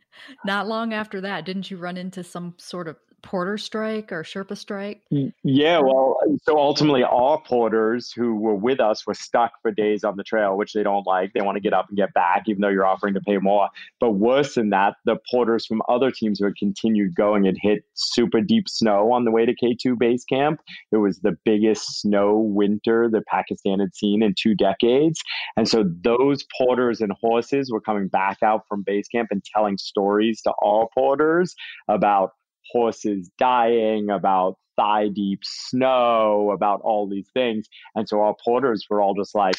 <laughs> not long after that, didn't you run into some sort of porter strike or Sherpa strike? Yeah, well, uh, so ultimately, all porters who were with us were stuck for days on the trail, which they don't like. They want to get up and get back, even though you're offering to pay more. But worse than that, the porters from other teams who had continued going had hit super deep snow on the way to K2 base camp. It was the biggest snow winter that Pakistan had seen in two decades. And so those porters and horses were coming back out from base camp and telling stories to all porters about horses dying, about thigh deep snow, about all these things. And so our porters were all just like,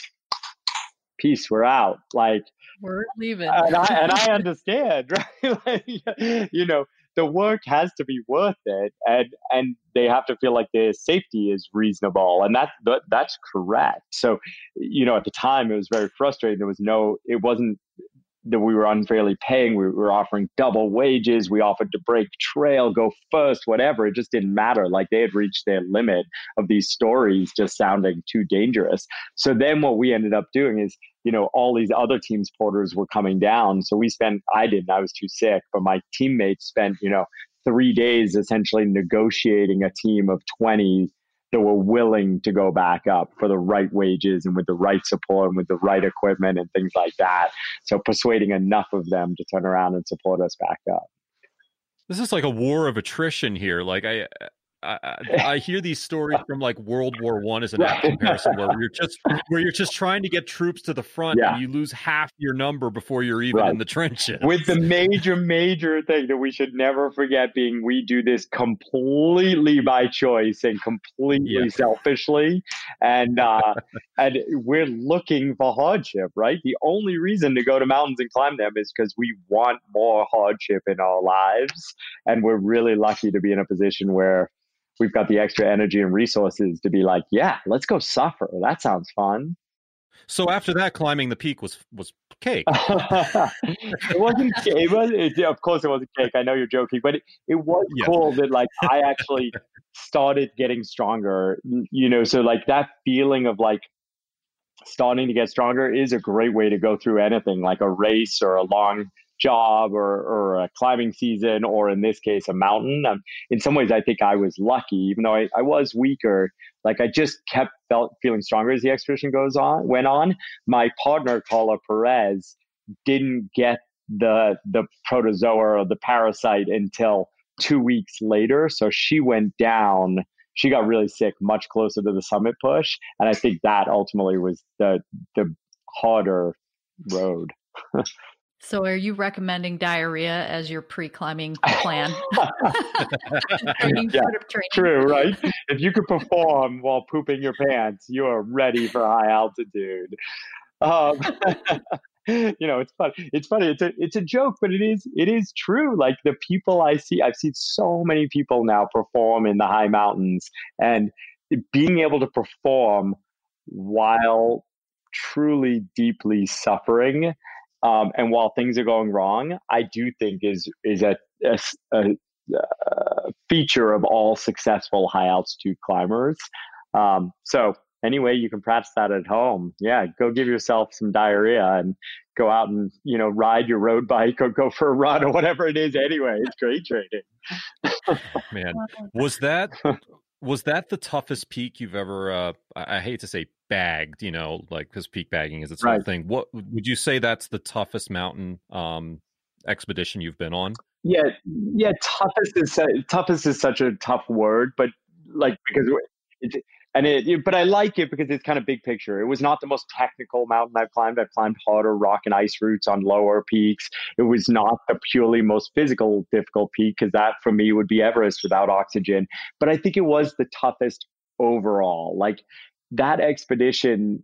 peace, we're out. Like, we're leaving. and, I, and I <laughs> understand, <laughs> right? like, you know, the work has to be worth it and and they have to feel like their safety is reasonable and that, that that's correct so you know at the time it was very frustrating there was no it wasn't that we were unfairly paying. We were offering double wages. We offered to break trail, go first, whatever. It just didn't matter. Like they had reached their limit of these stories just sounding too dangerous. So then what we ended up doing is, you know, all these other teams porters were coming down. So we spent, I didn't, I was too sick, but my teammates spent, you know, three days essentially negotiating a team of 20 that were willing to go back up for the right wages and with the right support and with the right equipment and things like that. So persuading enough of them to turn around and support us back up. This is like a war of attrition here. Like I, I, <laughs> I, hear these stories from like World War One as an right. <laughs> comparison, where you're just where you're just trying to get troops to the front, yeah. and you lose half your number before you're even right. in the trenches. With the major, major thing that we should never forget being, we do this completely by choice and completely yeah. selfishly, and uh, <laughs> and we're looking for hardship. Right, the only reason to go to mountains and climb them is because we want more hardship in our lives, and we're really lucky to be in a position where we've got the extra energy and resources to be like, yeah, let's go suffer. That sounds fun. So after that, climbing the peak was was cake. <laughs> it wasn't. It was. It, of course, it wasn't cake. I know you're joking, but it, it was yeah. cool that like I actually started getting stronger. You know, so like that feeling of like starting to get stronger is a great way to go through anything, like a race or a long job or, or a climbing season, or in this case, a mountain. Um, in some ways, I think I was lucky, even though I, I was weaker. Like I just kept felt feeling stronger as the expedition goes on, went on. My partner, Carla Perez, didn't get the the protozoa or the parasite until two weeks later. So she went down. She got really sick much closer to the summit push, and I think that ultimately was the the harder road. <laughs> So, are you recommending diarrhea as your pre-climbing <laughs> plan? <laughs> training, yeah, true, right? If you could perform while pooping your pants, you are ready for high altitude. Um, <laughs> you know, it's funny. It's funny. It's a it's a joke, but it is it is true. Like the people I see, I've seen so many people now perform in the high mountains, and being able to perform while truly deeply suffering um, and while things are going wrong, I do think is is a, a, a, a feature of all successful high altitude climbers. Um, so anyway, you can practice that at home. Yeah, go give yourself some diarrhea and go out and you know ride your road bike or go for a run or whatever it is. Anyway, it's great training. Man, was that was that the toughest peak you've ever? Uh, I hate to say bagged, you know, like because peak bagging is its right. own thing. What would you say that's the toughest mountain um, expedition you've been on? Yeah, yeah. Toughest is toughest is such a tough word, but like because it, and it, but I like it because it's kind of big picture. It was not the most technical mountain I've climbed. I've climbed harder rock and ice routes on lower peaks. It was not the purely most physical difficult peak because that for me would be Everest without oxygen. But I think it was the toughest overall. Like that expedition,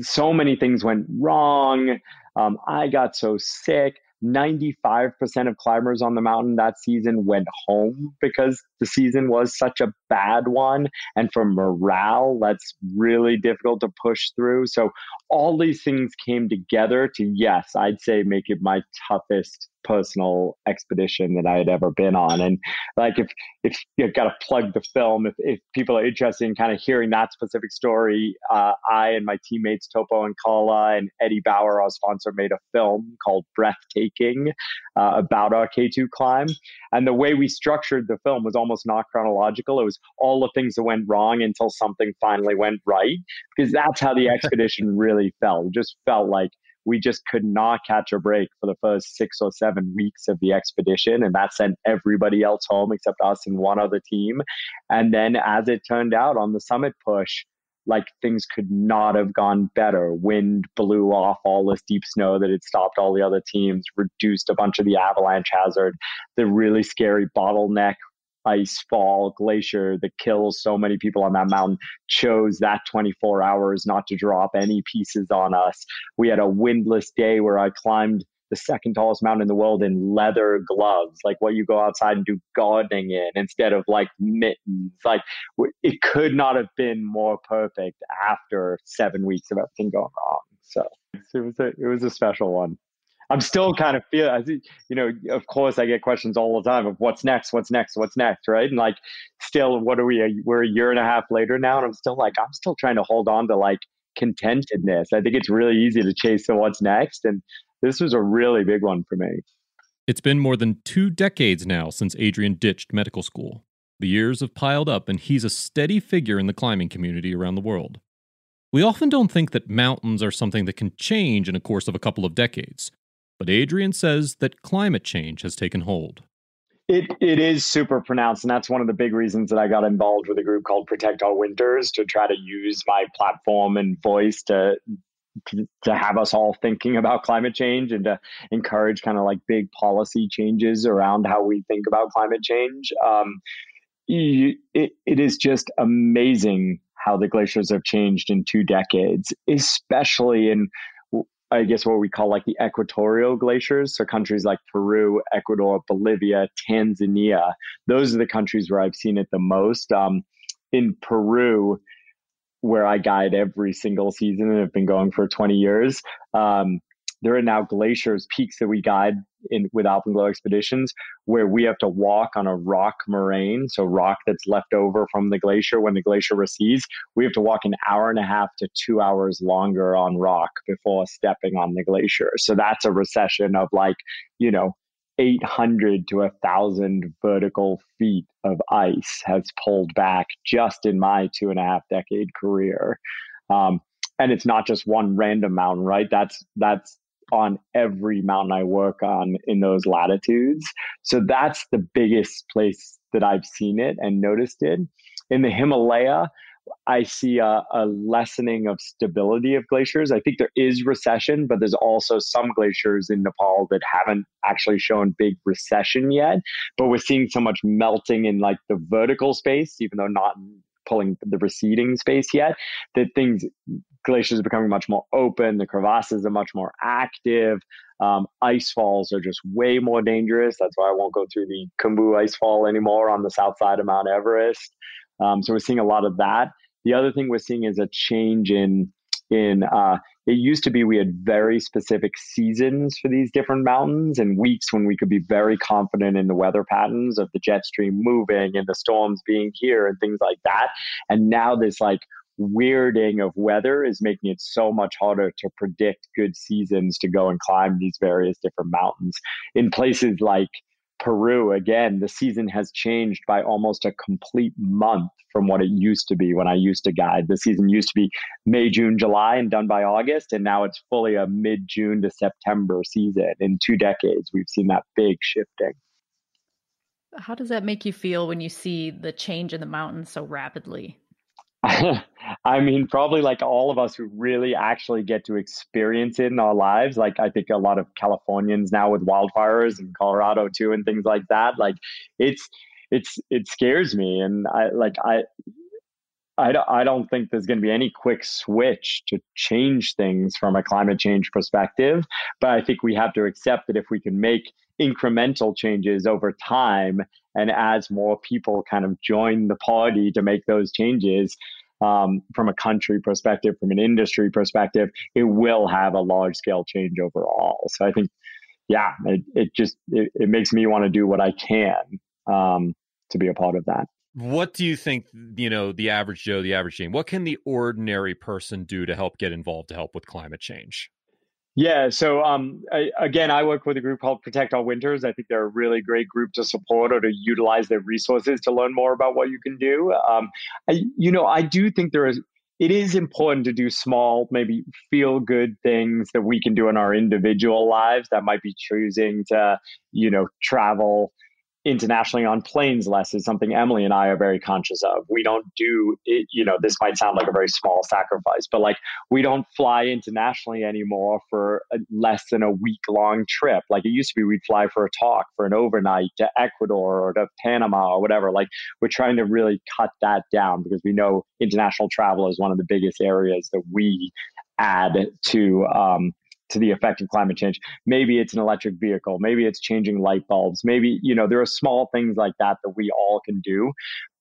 so many things went wrong. Um, I got so sick. 95% of climbers on the mountain that season went home because the season was such a bad one. And for morale, that's really difficult to push through. So, all these things came together to, yes, I'd say make it my toughest personal expedition that I had ever been on. And like, if if you've got to plug the film, if, if people are interested in kind of hearing that specific story, uh, I and my teammates Topo and Carla and Eddie Bauer, our sponsor, made a film called Breathtaking uh, about our K2 climb. And the way we structured the film was almost not chronological. It was all the things that went wrong until something finally went right, because that's how the <laughs> expedition really felt. It just felt like we just could not catch a break for the first six or seven weeks of the expedition. And that sent everybody else home except us and one other team. And then, as it turned out on the summit push, like things could not have gone better. Wind blew off all this deep snow that had stopped all the other teams, reduced a bunch of the avalanche hazard. The really scary bottleneck ice fall glacier that kills so many people on that mountain chose that 24 hours not to drop any pieces on us. We had a windless day where I climbed the second tallest mountain in the world in leather gloves, like what you go outside and do gardening in instead of like mittens. Like it could not have been more perfect after seven weeks of everything going wrong. So it was a it was a special one. I'm still kind of feel, you know, of course I get questions all the time of what's next, what's next, what's next, right? And like, still, what are we? We're a year and a half later now, and I'm still like, I'm still trying to hold on to like contentedness. I think it's really easy to chase the what's next, and this was a really big one for me. It's been more than two decades now since Adrian ditched medical school. The years have piled up, and he's a steady figure in the climbing community around the world. We often don't think that mountains are something that can change in a course of a couple of decades, but Adrian says that climate change has taken hold. It it is super pronounced, and that's one of the big reasons that I got involved with a group called Protect Our Winters to try to use my platform and voice to to, to have us all thinking about climate change and to encourage kind of like big policy changes around how we think about climate change. Um, it, it is just amazing how the glaciers have changed in two decades, especially in I guess what we call like the equatorial glaciers. So countries like Peru, Ecuador, Bolivia, Tanzania, those are the countries where I've seen it the most. Um, in Peru, where I guide every single season and have been going for 20 years, um, there are now glaciers, peaks that we guide in with Alpenglow expeditions where we have to walk on a rock moraine, so rock that's left over from the glacier when the glacier recedes. We have to walk an hour and a half to two hours longer on rock before stepping on the glacier. So that's a recession of like, you know, 800 to 1,000 vertical feet of ice has pulled back just in my two and a half decade career. Um, and it's not just one random mountain, right? That's that's on every mountain I work on in those latitudes. So that's the biggest place that I've seen it and noticed it. In the Himalaya, I see a, a, lessening of stability of glaciers. I think there is recession, but there's also some glaciers in Nepal that haven't actually shown big recession yet. But we're seeing so much melting in like the vertical space, even though not pulling the receding space yet, that things glaciers are becoming much more open. The crevasses are much more active. Um, ice falls are just way more dangerous. That's why I won't go through the Khumbu ice fall anymore on the south side of Mount Everest. Um, so we're seeing a lot of that. The other thing we're seeing is a change in in uh, it used to be we had very specific seasons for these different mountains and weeks when we could be very confident in the weather patterns of the jet stream moving and the storms being here and things like that and now this like weirding of weather is making it so much harder to predict good seasons to go and climb these various different mountains. In places like Peru, again, the season has changed by almost a complete month from what it used to be when I used to guide. The season used to be May, June, July, and done by August, and now it's fully a mid June to September season. In two decades, we've seen that big shifting. how does that make you feel when you see the change in the mountains so rapidly? <laughs> I mean, probably like all of us who really actually get to experience it in our lives. Like, I think a lot of Californians now with wildfires and Colorado too, and things like that. Like, it's it's it scares me, and I like I I don't, I don't think there's going to be any quick switch to change things from a climate change perspective. But I think we have to accept that if we can make incremental changes over time and as more people kind of join the party to make those changes, um, from a country perspective, from an industry perspective, it will have a large scale change overall. So I think, yeah, it, it just it, it makes me want to do what I can um, to be a part of that what do you think you know the average joe the average jane what can the ordinary person do to help get involved to help with climate change yeah so um, I, again i work with a group called protect our winters. I think they're a really great group to support or to utilize their resources to learn more about what you can do. Um, I, you know i do think there is it is important to do small maybe feel good things that we can do in our individual lives that might be choosing to you know travel internationally on planes less is something Emily and I are very conscious of. We don't do it, you know, this might sound like a very small sacrifice, but like we don't fly internationally anymore for a, less than a week long trip. Like it used to be, we'd fly for a talk for an overnight to Ecuador or to Panama or whatever. Like we're trying to really cut that down because we know international travel is one of the biggest areas that we add to um, to the effect of climate change. Maybe it's an electric vehicle. Maybe it's changing light bulbs. Maybe, you know, there are small things like that that we all can do.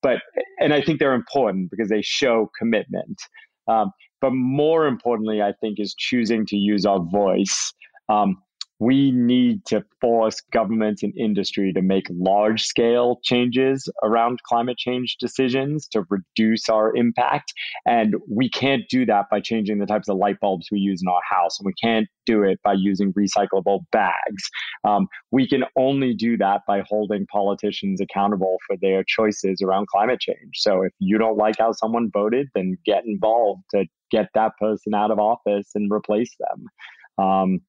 But, and I think they're important because they show commitment. Um, but more importantly, I think, is choosing to use our voice. Um, we need to force governments and industry to make large scale changes around climate change decisions to reduce our impact. And we can't do that by changing the types of light bulbs we use in our house. And we can't do it by using recyclable bags. Um, we can only do that by holding politicians accountable for their choices around climate change. So if you don't like how someone voted, then get involved to get that person out of office and replace them. Um,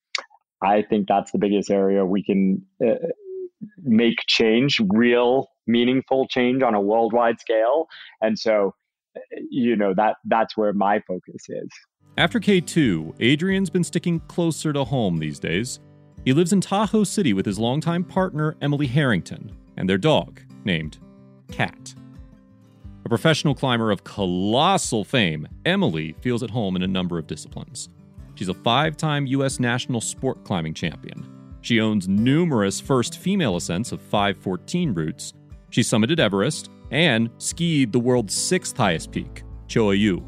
I think that's the biggest area we can uh, make change, real, meaningful change on a worldwide scale. And so, you know, that that's where my focus is. After K2, Adrian's been sticking closer to home these days. He lives in Tahoe City with his longtime partner, Emily Harrington, and their dog, named Cat. A professional climber of colossal fame, Emily feels at home in a number of disciplines. She's a five time U.S. national sport climbing champion. She owns numerous first female ascents of 514 routes. She summited Everest and skied the world's sixth highest peak, Cho Oyu.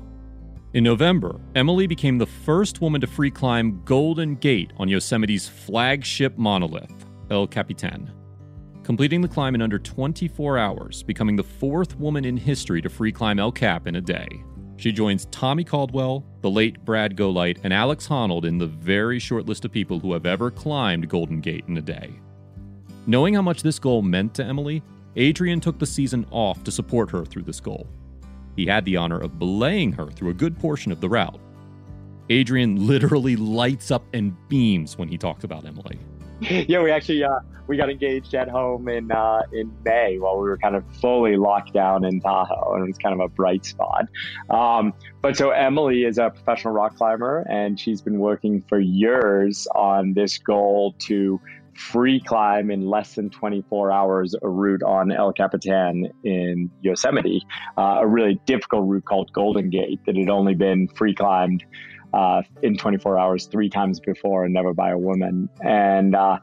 In November, Emily became the first woman to free climb Golden Gate on Yosemite's flagship monolith, El Capitan, completing the climb in under 24 hours, becoming the fourth woman in history to free climb El Cap in a day. She joins Tommy Caldwell, the late Brad Gobright, and Alex Honnold in the very short list of people who have ever climbed Golden Gate in a day. Knowing how much this goal meant to Emily, Adrian took the season off to support her through this goal. He had the honor of belaying her through a good portion of the route. Adrian literally lights up and beams when he talks about Emily. <laughs> yeah, we actually uh, we got engaged at home in uh, in May while we were kind of fully locked down in Tahoe, and it was kind of a bright spot. Um, but so Emily is a professional rock climber, and she's been working for years on this goal to free climb in less than 24 hours a route on El Capitan in Yosemite, uh, a really difficult route called Golden Gate that had only been free climbed uh, in 24 hours three times before and never by a woman. And uh,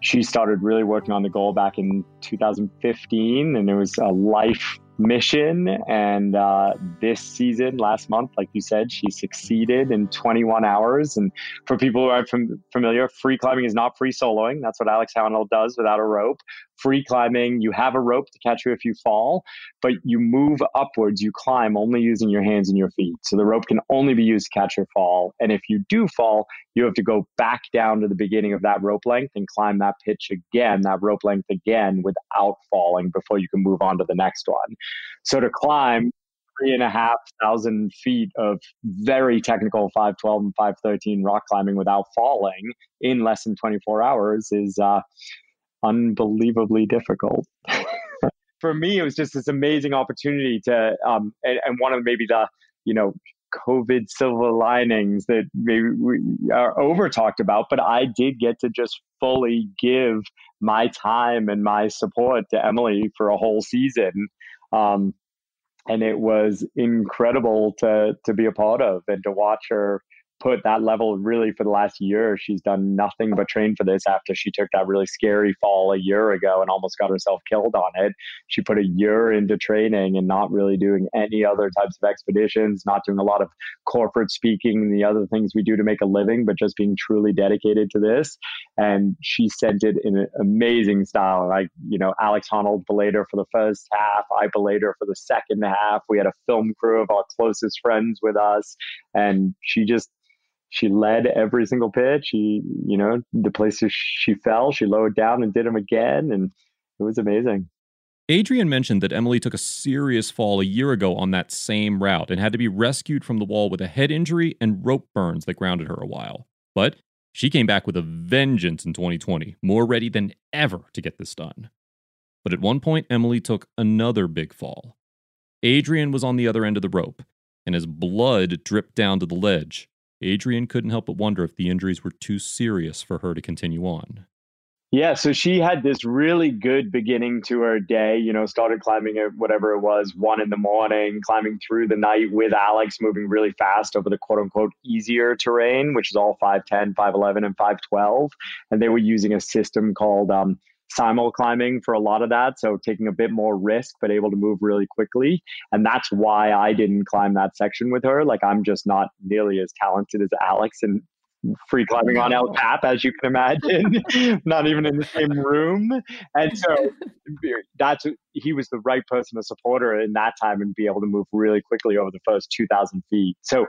she started really working on the goal back in 2015, and it was a life mission. And uh, this season, last month, like you said, she succeeded in 21 hours. And for people who aren't fam- familiar, free climbing is not free soloing. That's what Alex Honnold does without a rope. Free climbing, you have a rope to catch you if you fall, but you move upwards. You climb only using your hands and your feet. So the rope can only be used to catch your fall. And if you do fall, you have to go back down to the beginning of that rope length and climb that pitch again, that rope length again without falling before you can move on to the next one. So to climb three and a half thousand feet of very technical 512 and 513 rock climbing without falling in less than 24 hours is uh, unbelievably difficult. <laughs> for me, it was just this amazing opportunity to, um, and, and one of maybe the, you know, COVID silver linings that maybe we are over talked about, but I did get to just fully give my time and my support to Emily for a whole season. Um, and it was incredible to to be a part of and to watch her put that level really for the last year. She's done nothing but train for this after she took that really scary fall a year ago and almost got herself killed on it. She put a year into training and not really doing any other types of expeditions, not doing a lot of corporate speaking and the other things we do to make a living, but just being truly dedicated to this. And she sent it in an amazing style. Like, you know, Alex Honnold belayed her for the first half. I belayed her for the second half. We had a film crew of our closest friends with us. And she just she led every single pitch. She, you know, the places she fell, she lowered down and did them again, and it was amazing. Adrian mentioned that Emily took a serious fall a year ago on that same route and had to be rescued from the wall with a head injury and rope burns that grounded her a while. But she came back with a vengeance in 2020, more ready than ever to get this done. But at one point, Emily took another big fall. Adrian was on the other end of the rope, and as blood dripped down to the ledge, Adrian couldn't help but wonder if the injuries were too serious for her to continue on. Yeah, so she had this really good beginning to her day. You know, started climbing at whatever it was, one in the morning, climbing through the night with Alex, moving really fast over the quote unquote easier terrain, which is all 5'10, 5'11, and 5'12. And they were using a system called um, simul climbing for a lot of that. So taking a bit more risk, but able to move really quickly. And that's why I didn't climb that section with her. Like I'm just not nearly as talented as Alex and free climbing on El Cap, as you can imagine, <laughs> not even in the same room. And so that's he was the right person to support her in that time and be able to move really quickly over the first 2,000 feet. So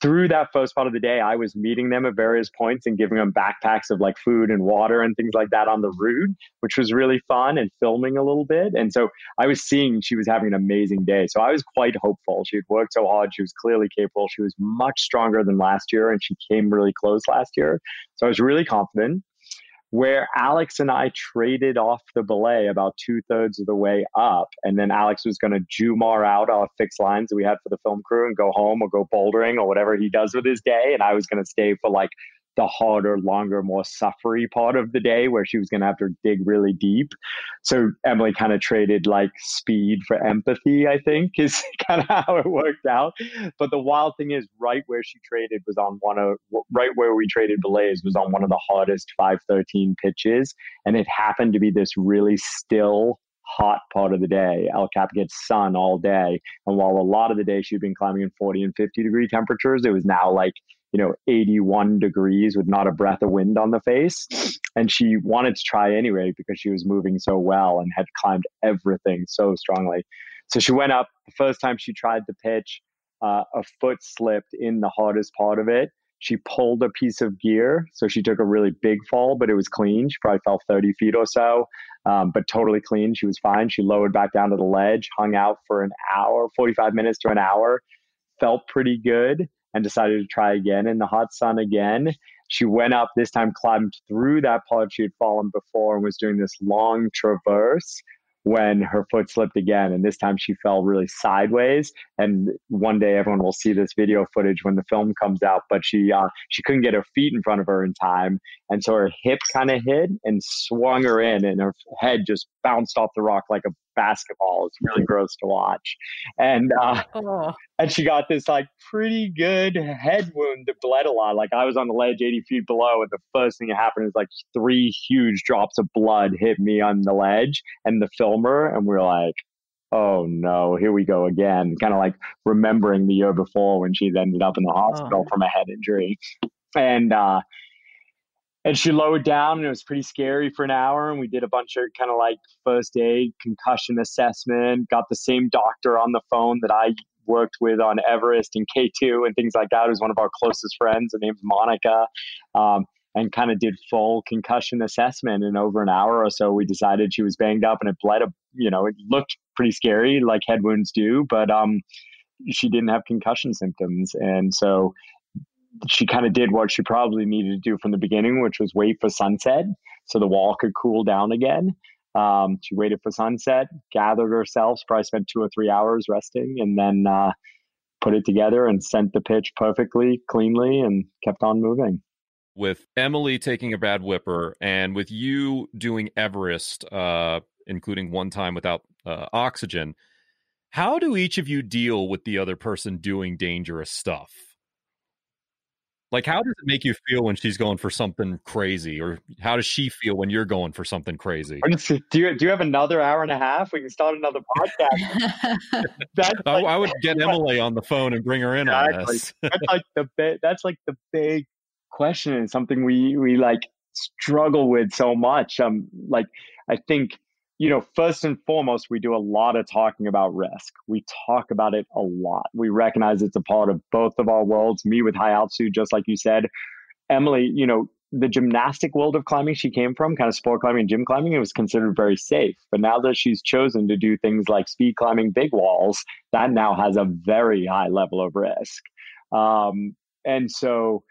through that first part of the day, I was meeting them at various points and giving them backpacks of like food and water and things like that on the route, which was really fun and filming a little bit. And so I was seeing she was having an amazing day. So I was quite hopeful. She had worked so hard. She was clearly capable. She was much stronger than last year and she came really close last year. So I was really confident where Alex and I traded off the belay about two thirds of the way up. And then Alex was going to Jumar out our fixed lines that we had for the film crew and go home or go bouldering or whatever he does with his day. And I was going to stay for like the harder, longer, more suffery part of the day where she was going to have to dig really deep. So Emily kind of traded like speed for empathy, I think, <laughs> is kind of how it worked out. But the wild thing is, right where she traded was on one of, right where we traded belays was on one of the hardest 513 pitches. And it happened to be this really still, hot part of the day. El Cap gets sun all day. And while a lot of the day she'd been climbing in 40 and 50 degree temperatures, it was now like you know 81 degrees with not a breath of wind on the face. And she wanted to try anyway because she was moving so well and had climbed everything so strongly. So she went up. The first time she tried the pitch uh, a foot slipped in the hardest part of it. She pulled a piece of gear. So she took a really big fall but it was clean. She probably fell 30 feet or so um, but totally clean. She was fine. She lowered back down to the ledge hung out for an hour 45 minutes to an hour. Felt pretty good and decided to try again in the hot sun again. She went up this time, climbed through that pod she had fallen before, and was doing this long traverse when her foot slipped again. And this time she fell really sideways. And one day everyone will see this video footage when the film comes out but she uh, she couldn't get her feet in front of her in time. And so her hip kind of hit and swung her in and her head just bounced off the rock like a basketball it's really gross to watch and uh, oh. and she got this like pretty good head wound that bled a lot like i was on the ledge 80 feet below and the first thing that happened is like three huge drops of blood hit me on the ledge and the filmer and we we're like oh no, here we go again. Kind of like remembering the year before when she's ended up in the hospital oh. from a head injury. And uh and she lowered down and it was pretty scary for an hour and we did a bunch of kind of like first aid concussion assessment got the same doctor on the phone that i worked with on everest and k2 and things like that was one of our closest friends her name's monica um, and kind of did full concussion assessment and over an hour or so we decided she was banged up and it bled a you know it looked pretty scary like head wounds do but um she didn't have concussion symptoms and so she kind of did what she probably needed to do from the beginning which was wait for sunset so the wall could cool down again Um, she waited for sunset, gathered herself, probably spent two or three hours resting, and then uh, put it together and sent the pitch perfectly, cleanly, and kept on moving. With Emily taking a bad whipper and with you doing Everest, uh, including one time without uh, oxygen, how do each of you deal with the other person doing dangerous stuff? Like, how does it make you feel when she's going for something crazy, or how does she feel when you're going for something crazy? Do you do you have another hour and a half? We can start another podcast. <laughs> that's like, I would get <laughs> Emily on the phone and bring her in exactly. on this. <laughs> that's like the that's like the big question and something we we like struggle with so much. Um, like I think you know, first and foremost, we do a lot of talking about risk. We talk about it a lot. We recognize it's a part of both of our worlds. Me with high altitude, just like you said. Emily, you know, the gymnastic world of climbing she came from, kind of sport climbing and gym climbing, it was considered very safe. But now that she's chosen to do things like speed climbing big walls, that now has a very high level of risk. Um, and so,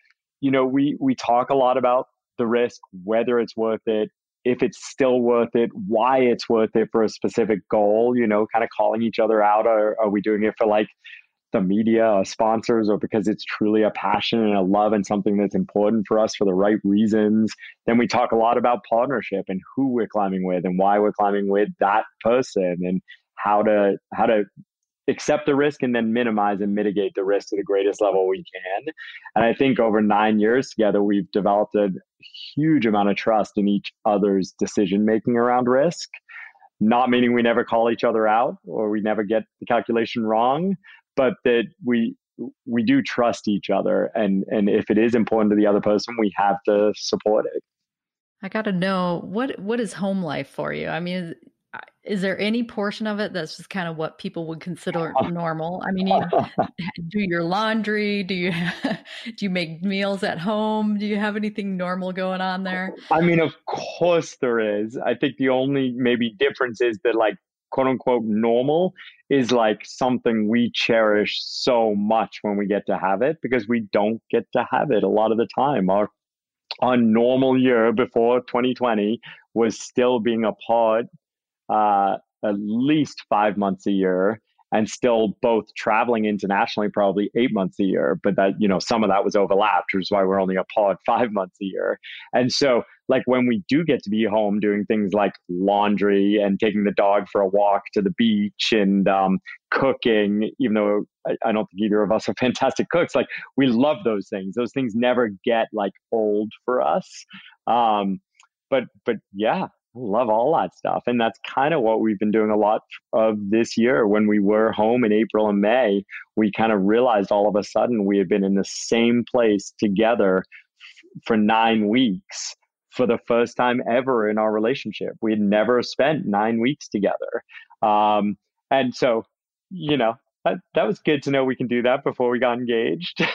you know, we we talk a lot about the risk, whether it's worth it, if it's still worth it, why it's worth it for a specific goal, you know, kind of calling each other out. Are, are we doing it for like the media or sponsors or because it's truly a passion and a love and something that's important for us for the right reasons? Then we talk a lot about partnership and who we're climbing with and why we're climbing with that person and how to how to accept the risk and then minimize and mitigate the risk to the greatest level we can. And I think over nine years together, we've developed a huge amount of trust in each other's decision making around risk. Not meaning we never call each other out or we never get the calculation wrong, but that we we do trust each other and and if it is important to the other person, we have to support it. I got to know what what is home life for you? I mean, is there any portion of it that's just kind of what people would consider <laughs> normal? I mean, you <laughs> <laughs> do your laundry? Do you do you make meals at home? Do you have anything normal going on there? I mean, of course there is. I think the only maybe difference is that like quote unquote normal is like something we cherish so much when we get to have it because we don't get to have it a lot of the time. Our our normal year before 2020 was still being a part uh, at least five months a year and still both traveling internationally probably eight months a year but that you know some of that was overlapped which is why we're only apart <laughs> five months a year. And so like when we do get to be home doing things like laundry and taking the dog for a walk to the beach and um, cooking even though I, I don't think either of us are <laughs> fantastic cooks like we love those things. Those things never get like old for us. Um, but but yeah love all that stuff. And that's kind of what we've been doing a lot of this year. When we were home in April and May, we kind of realized all of a sudden we had been in the same place together f- for nine weeks for the first time ever in our relationship. We had never spent nine weeks together. Um, and so, you know, that, that was good to know we can do that before we got engaged. <laughs>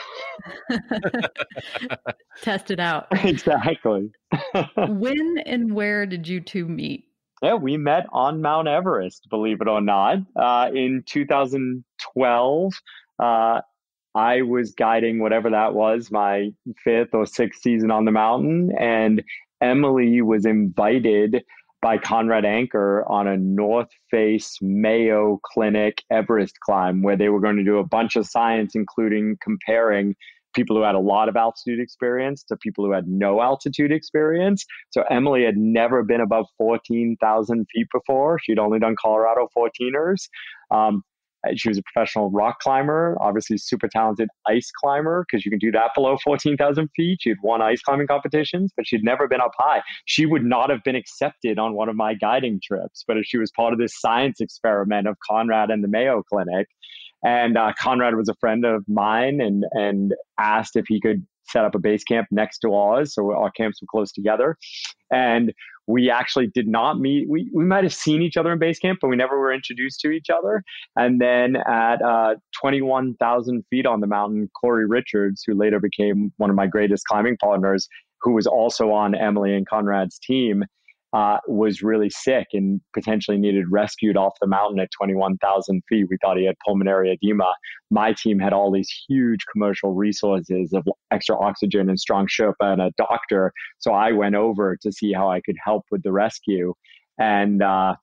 Test it out. Exactly. <laughs> when and where did you two meet? Yeah, we met on Mount Everest, believe it or not, uh, in 2012. Uh, I was guiding whatever that was, my fifth or sixth season on the mountain, and Emily was invited by Conrad Anker on a North Face Mayo Clinic Everest climb where they were going to do a bunch of science, including comparing people who had a lot of altitude experience to people who had no altitude experience. So Emily had never been above 14,000 feet before. She'd only done Colorado 14ers. Um, she was a professional rock climber, obviously super talented ice climber because you can do that below <laughs> 14,000 feet. She'd won ice climbing competitions, but she'd never been up high. She would not have been accepted on one of my guiding trips, but if she was part of this science experiment of Conrad and the Mayo Clinic. And uh, Conrad was a friend of mine and, and asked if he could set up a base camp next to ours. So our camps were close together. And we actually did not meet. We, we might have seen each other in base camp, but we never were introduced to each other. And then at uh, 21,000 feet on the mountain, Cory Richards, who later became one of my greatest climbing partners, who was also on Emily and Conrad's team, uh, was really sick and potentially needed rescued off the mountain at 21,000 feet. We thought he had pulmonary edema. My team had all these huge commercial resources of extra oxygen and strong Sherpa and a doctor. So I went over to see how I could help with the rescue. and uh,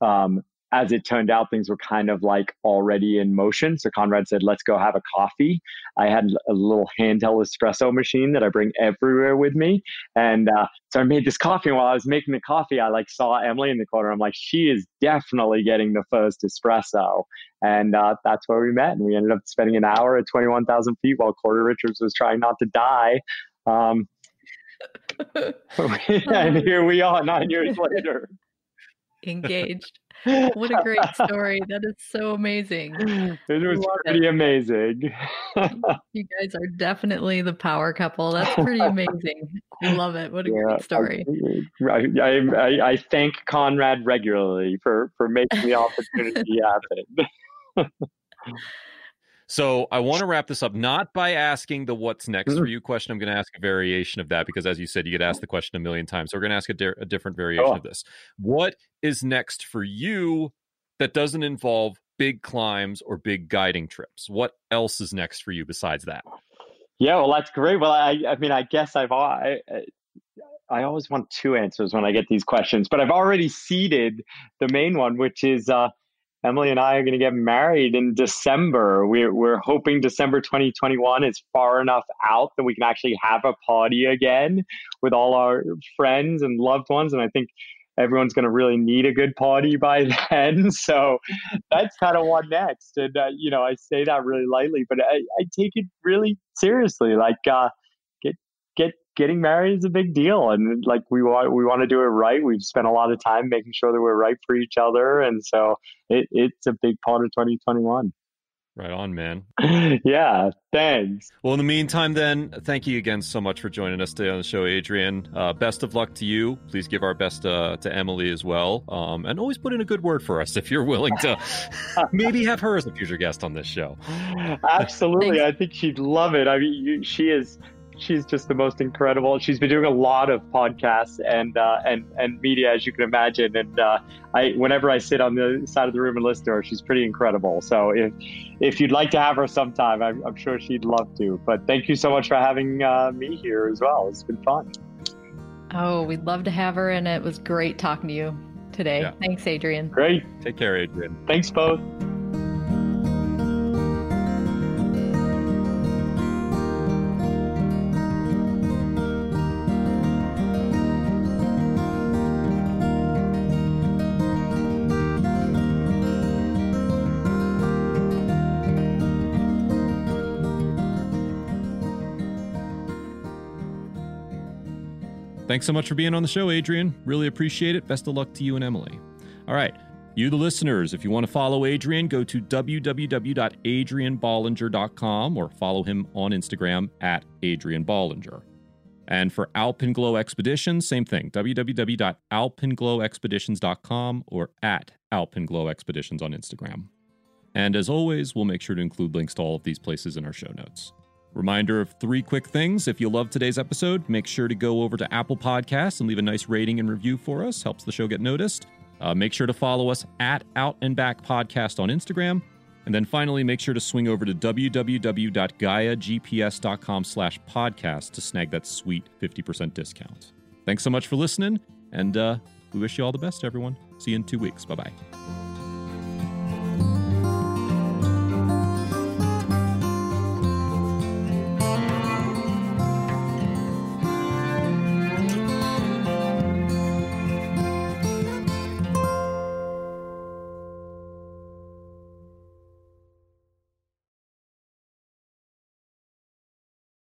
um, as it turned out, things were kind of like already in motion. So Conrad said, let's go have a coffee. I had a little handheld espresso machine that I bring everywhere with me. And uh, so I made this coffee. And while I was making the coffee, I like saw Emily in the corner. I'm like, she is definitely getting the first espresso. And uh, that's where we met. And we ended up spending an hour at 21,000 feet while Cory Richards was trying not to die. Um, <laughs> <laughs> and here we are nine years <laughs> later. Engaged. What a great <laughs> story. That is so amazing. It was pretty it. amazing. <laughs> you guys are definitely the power couple. That's pretty <laughs> amazing. I love it. What a yeah, great story. I, I, I, thank Conrad regularly for, for making the opportunity happen. So I want to wrap this up not by asking the what's next for mm-hmm. you question. I'm going to ask a variation of that because, as you said, you get asked the question a million times. So we're going to ask a, di- a different variation oh. of this. What is next for you that doesn't involve big climbs or big guiding trips? What else is next for you besides that? Yeah, well, that's great. Well, I, I mean, I guess I've I, I always want two answers when I get these questions, but I've already seeded the main one, which is uh, Emily and I are going to get married in December. We're, we're hoping December 2021 is far enough out that we can actually have a party again with all our friends and loved ones. And I think everyone's going to really need a good party by <laughs> then. So that's kind of what next. And, uh, you know, I say that really lightly, but I, I take it really seriously. Like, uh, getting married is a big deal and like we want we want to do it right. We've spent a lot of time making sure that we're right for each other and so it, it's a big part of 2021 right on man. <laughs> Yeah thanks. Well in the meantime then thank you again so much for joining us today on the show adrian. Uh, best of luck to you. Please give our best uh, to emily as well. Um, and always put in a good word for us <laughs> if you're willing to <laughs> maybe have her as a future guest on this show. Absolutely. I think she'd love it. I mean you, she is she's just the most incredible. She's been doing a lot of podcasts and uh, and and media, as you can imagine. And uh, I, whenever I sit on the side of the room and listen to her, she's pretty incredible. So if if you'd like to have her sometime, I'm, I'm sure she'd love to. But thank you so much for having uh, me here as well. It's been fun. Oh, we'd love to have her, and it was great talking to you today. Yeah. Thanks, Adrian. Great. Take care, Adrian. Thanks both. Thanks so much for being on the show, Adrian. Really appreciate it. Best of luck to you and Emily. All right. You, the listeners, if you want to follow Adrian, go to www.adrianballinger.com or follow him on Instagram at Adrian Ballinger. And for Alpenglow Expeditions, same thing www.alpenglowexpeditions.com or at Alpenglow Expeditions on Instagram. And as always, we'll make sure to include links to all of these places in our show notes. Reminder of three quick things. If you love today's episode, make sure to go over to Apple Podcasts and leave a nice rating and review for us. Helps the show get noticed. Uh, make sure to follow us at Out and Back Podcast on Instagram. And then finally, make sure to swing over to www.gaiagps.com slash podcast to snag that sweet 50% discount. Thanks so much for listening, and uh, we wish you all the best, everyone. See you in two weeks. Bye bye.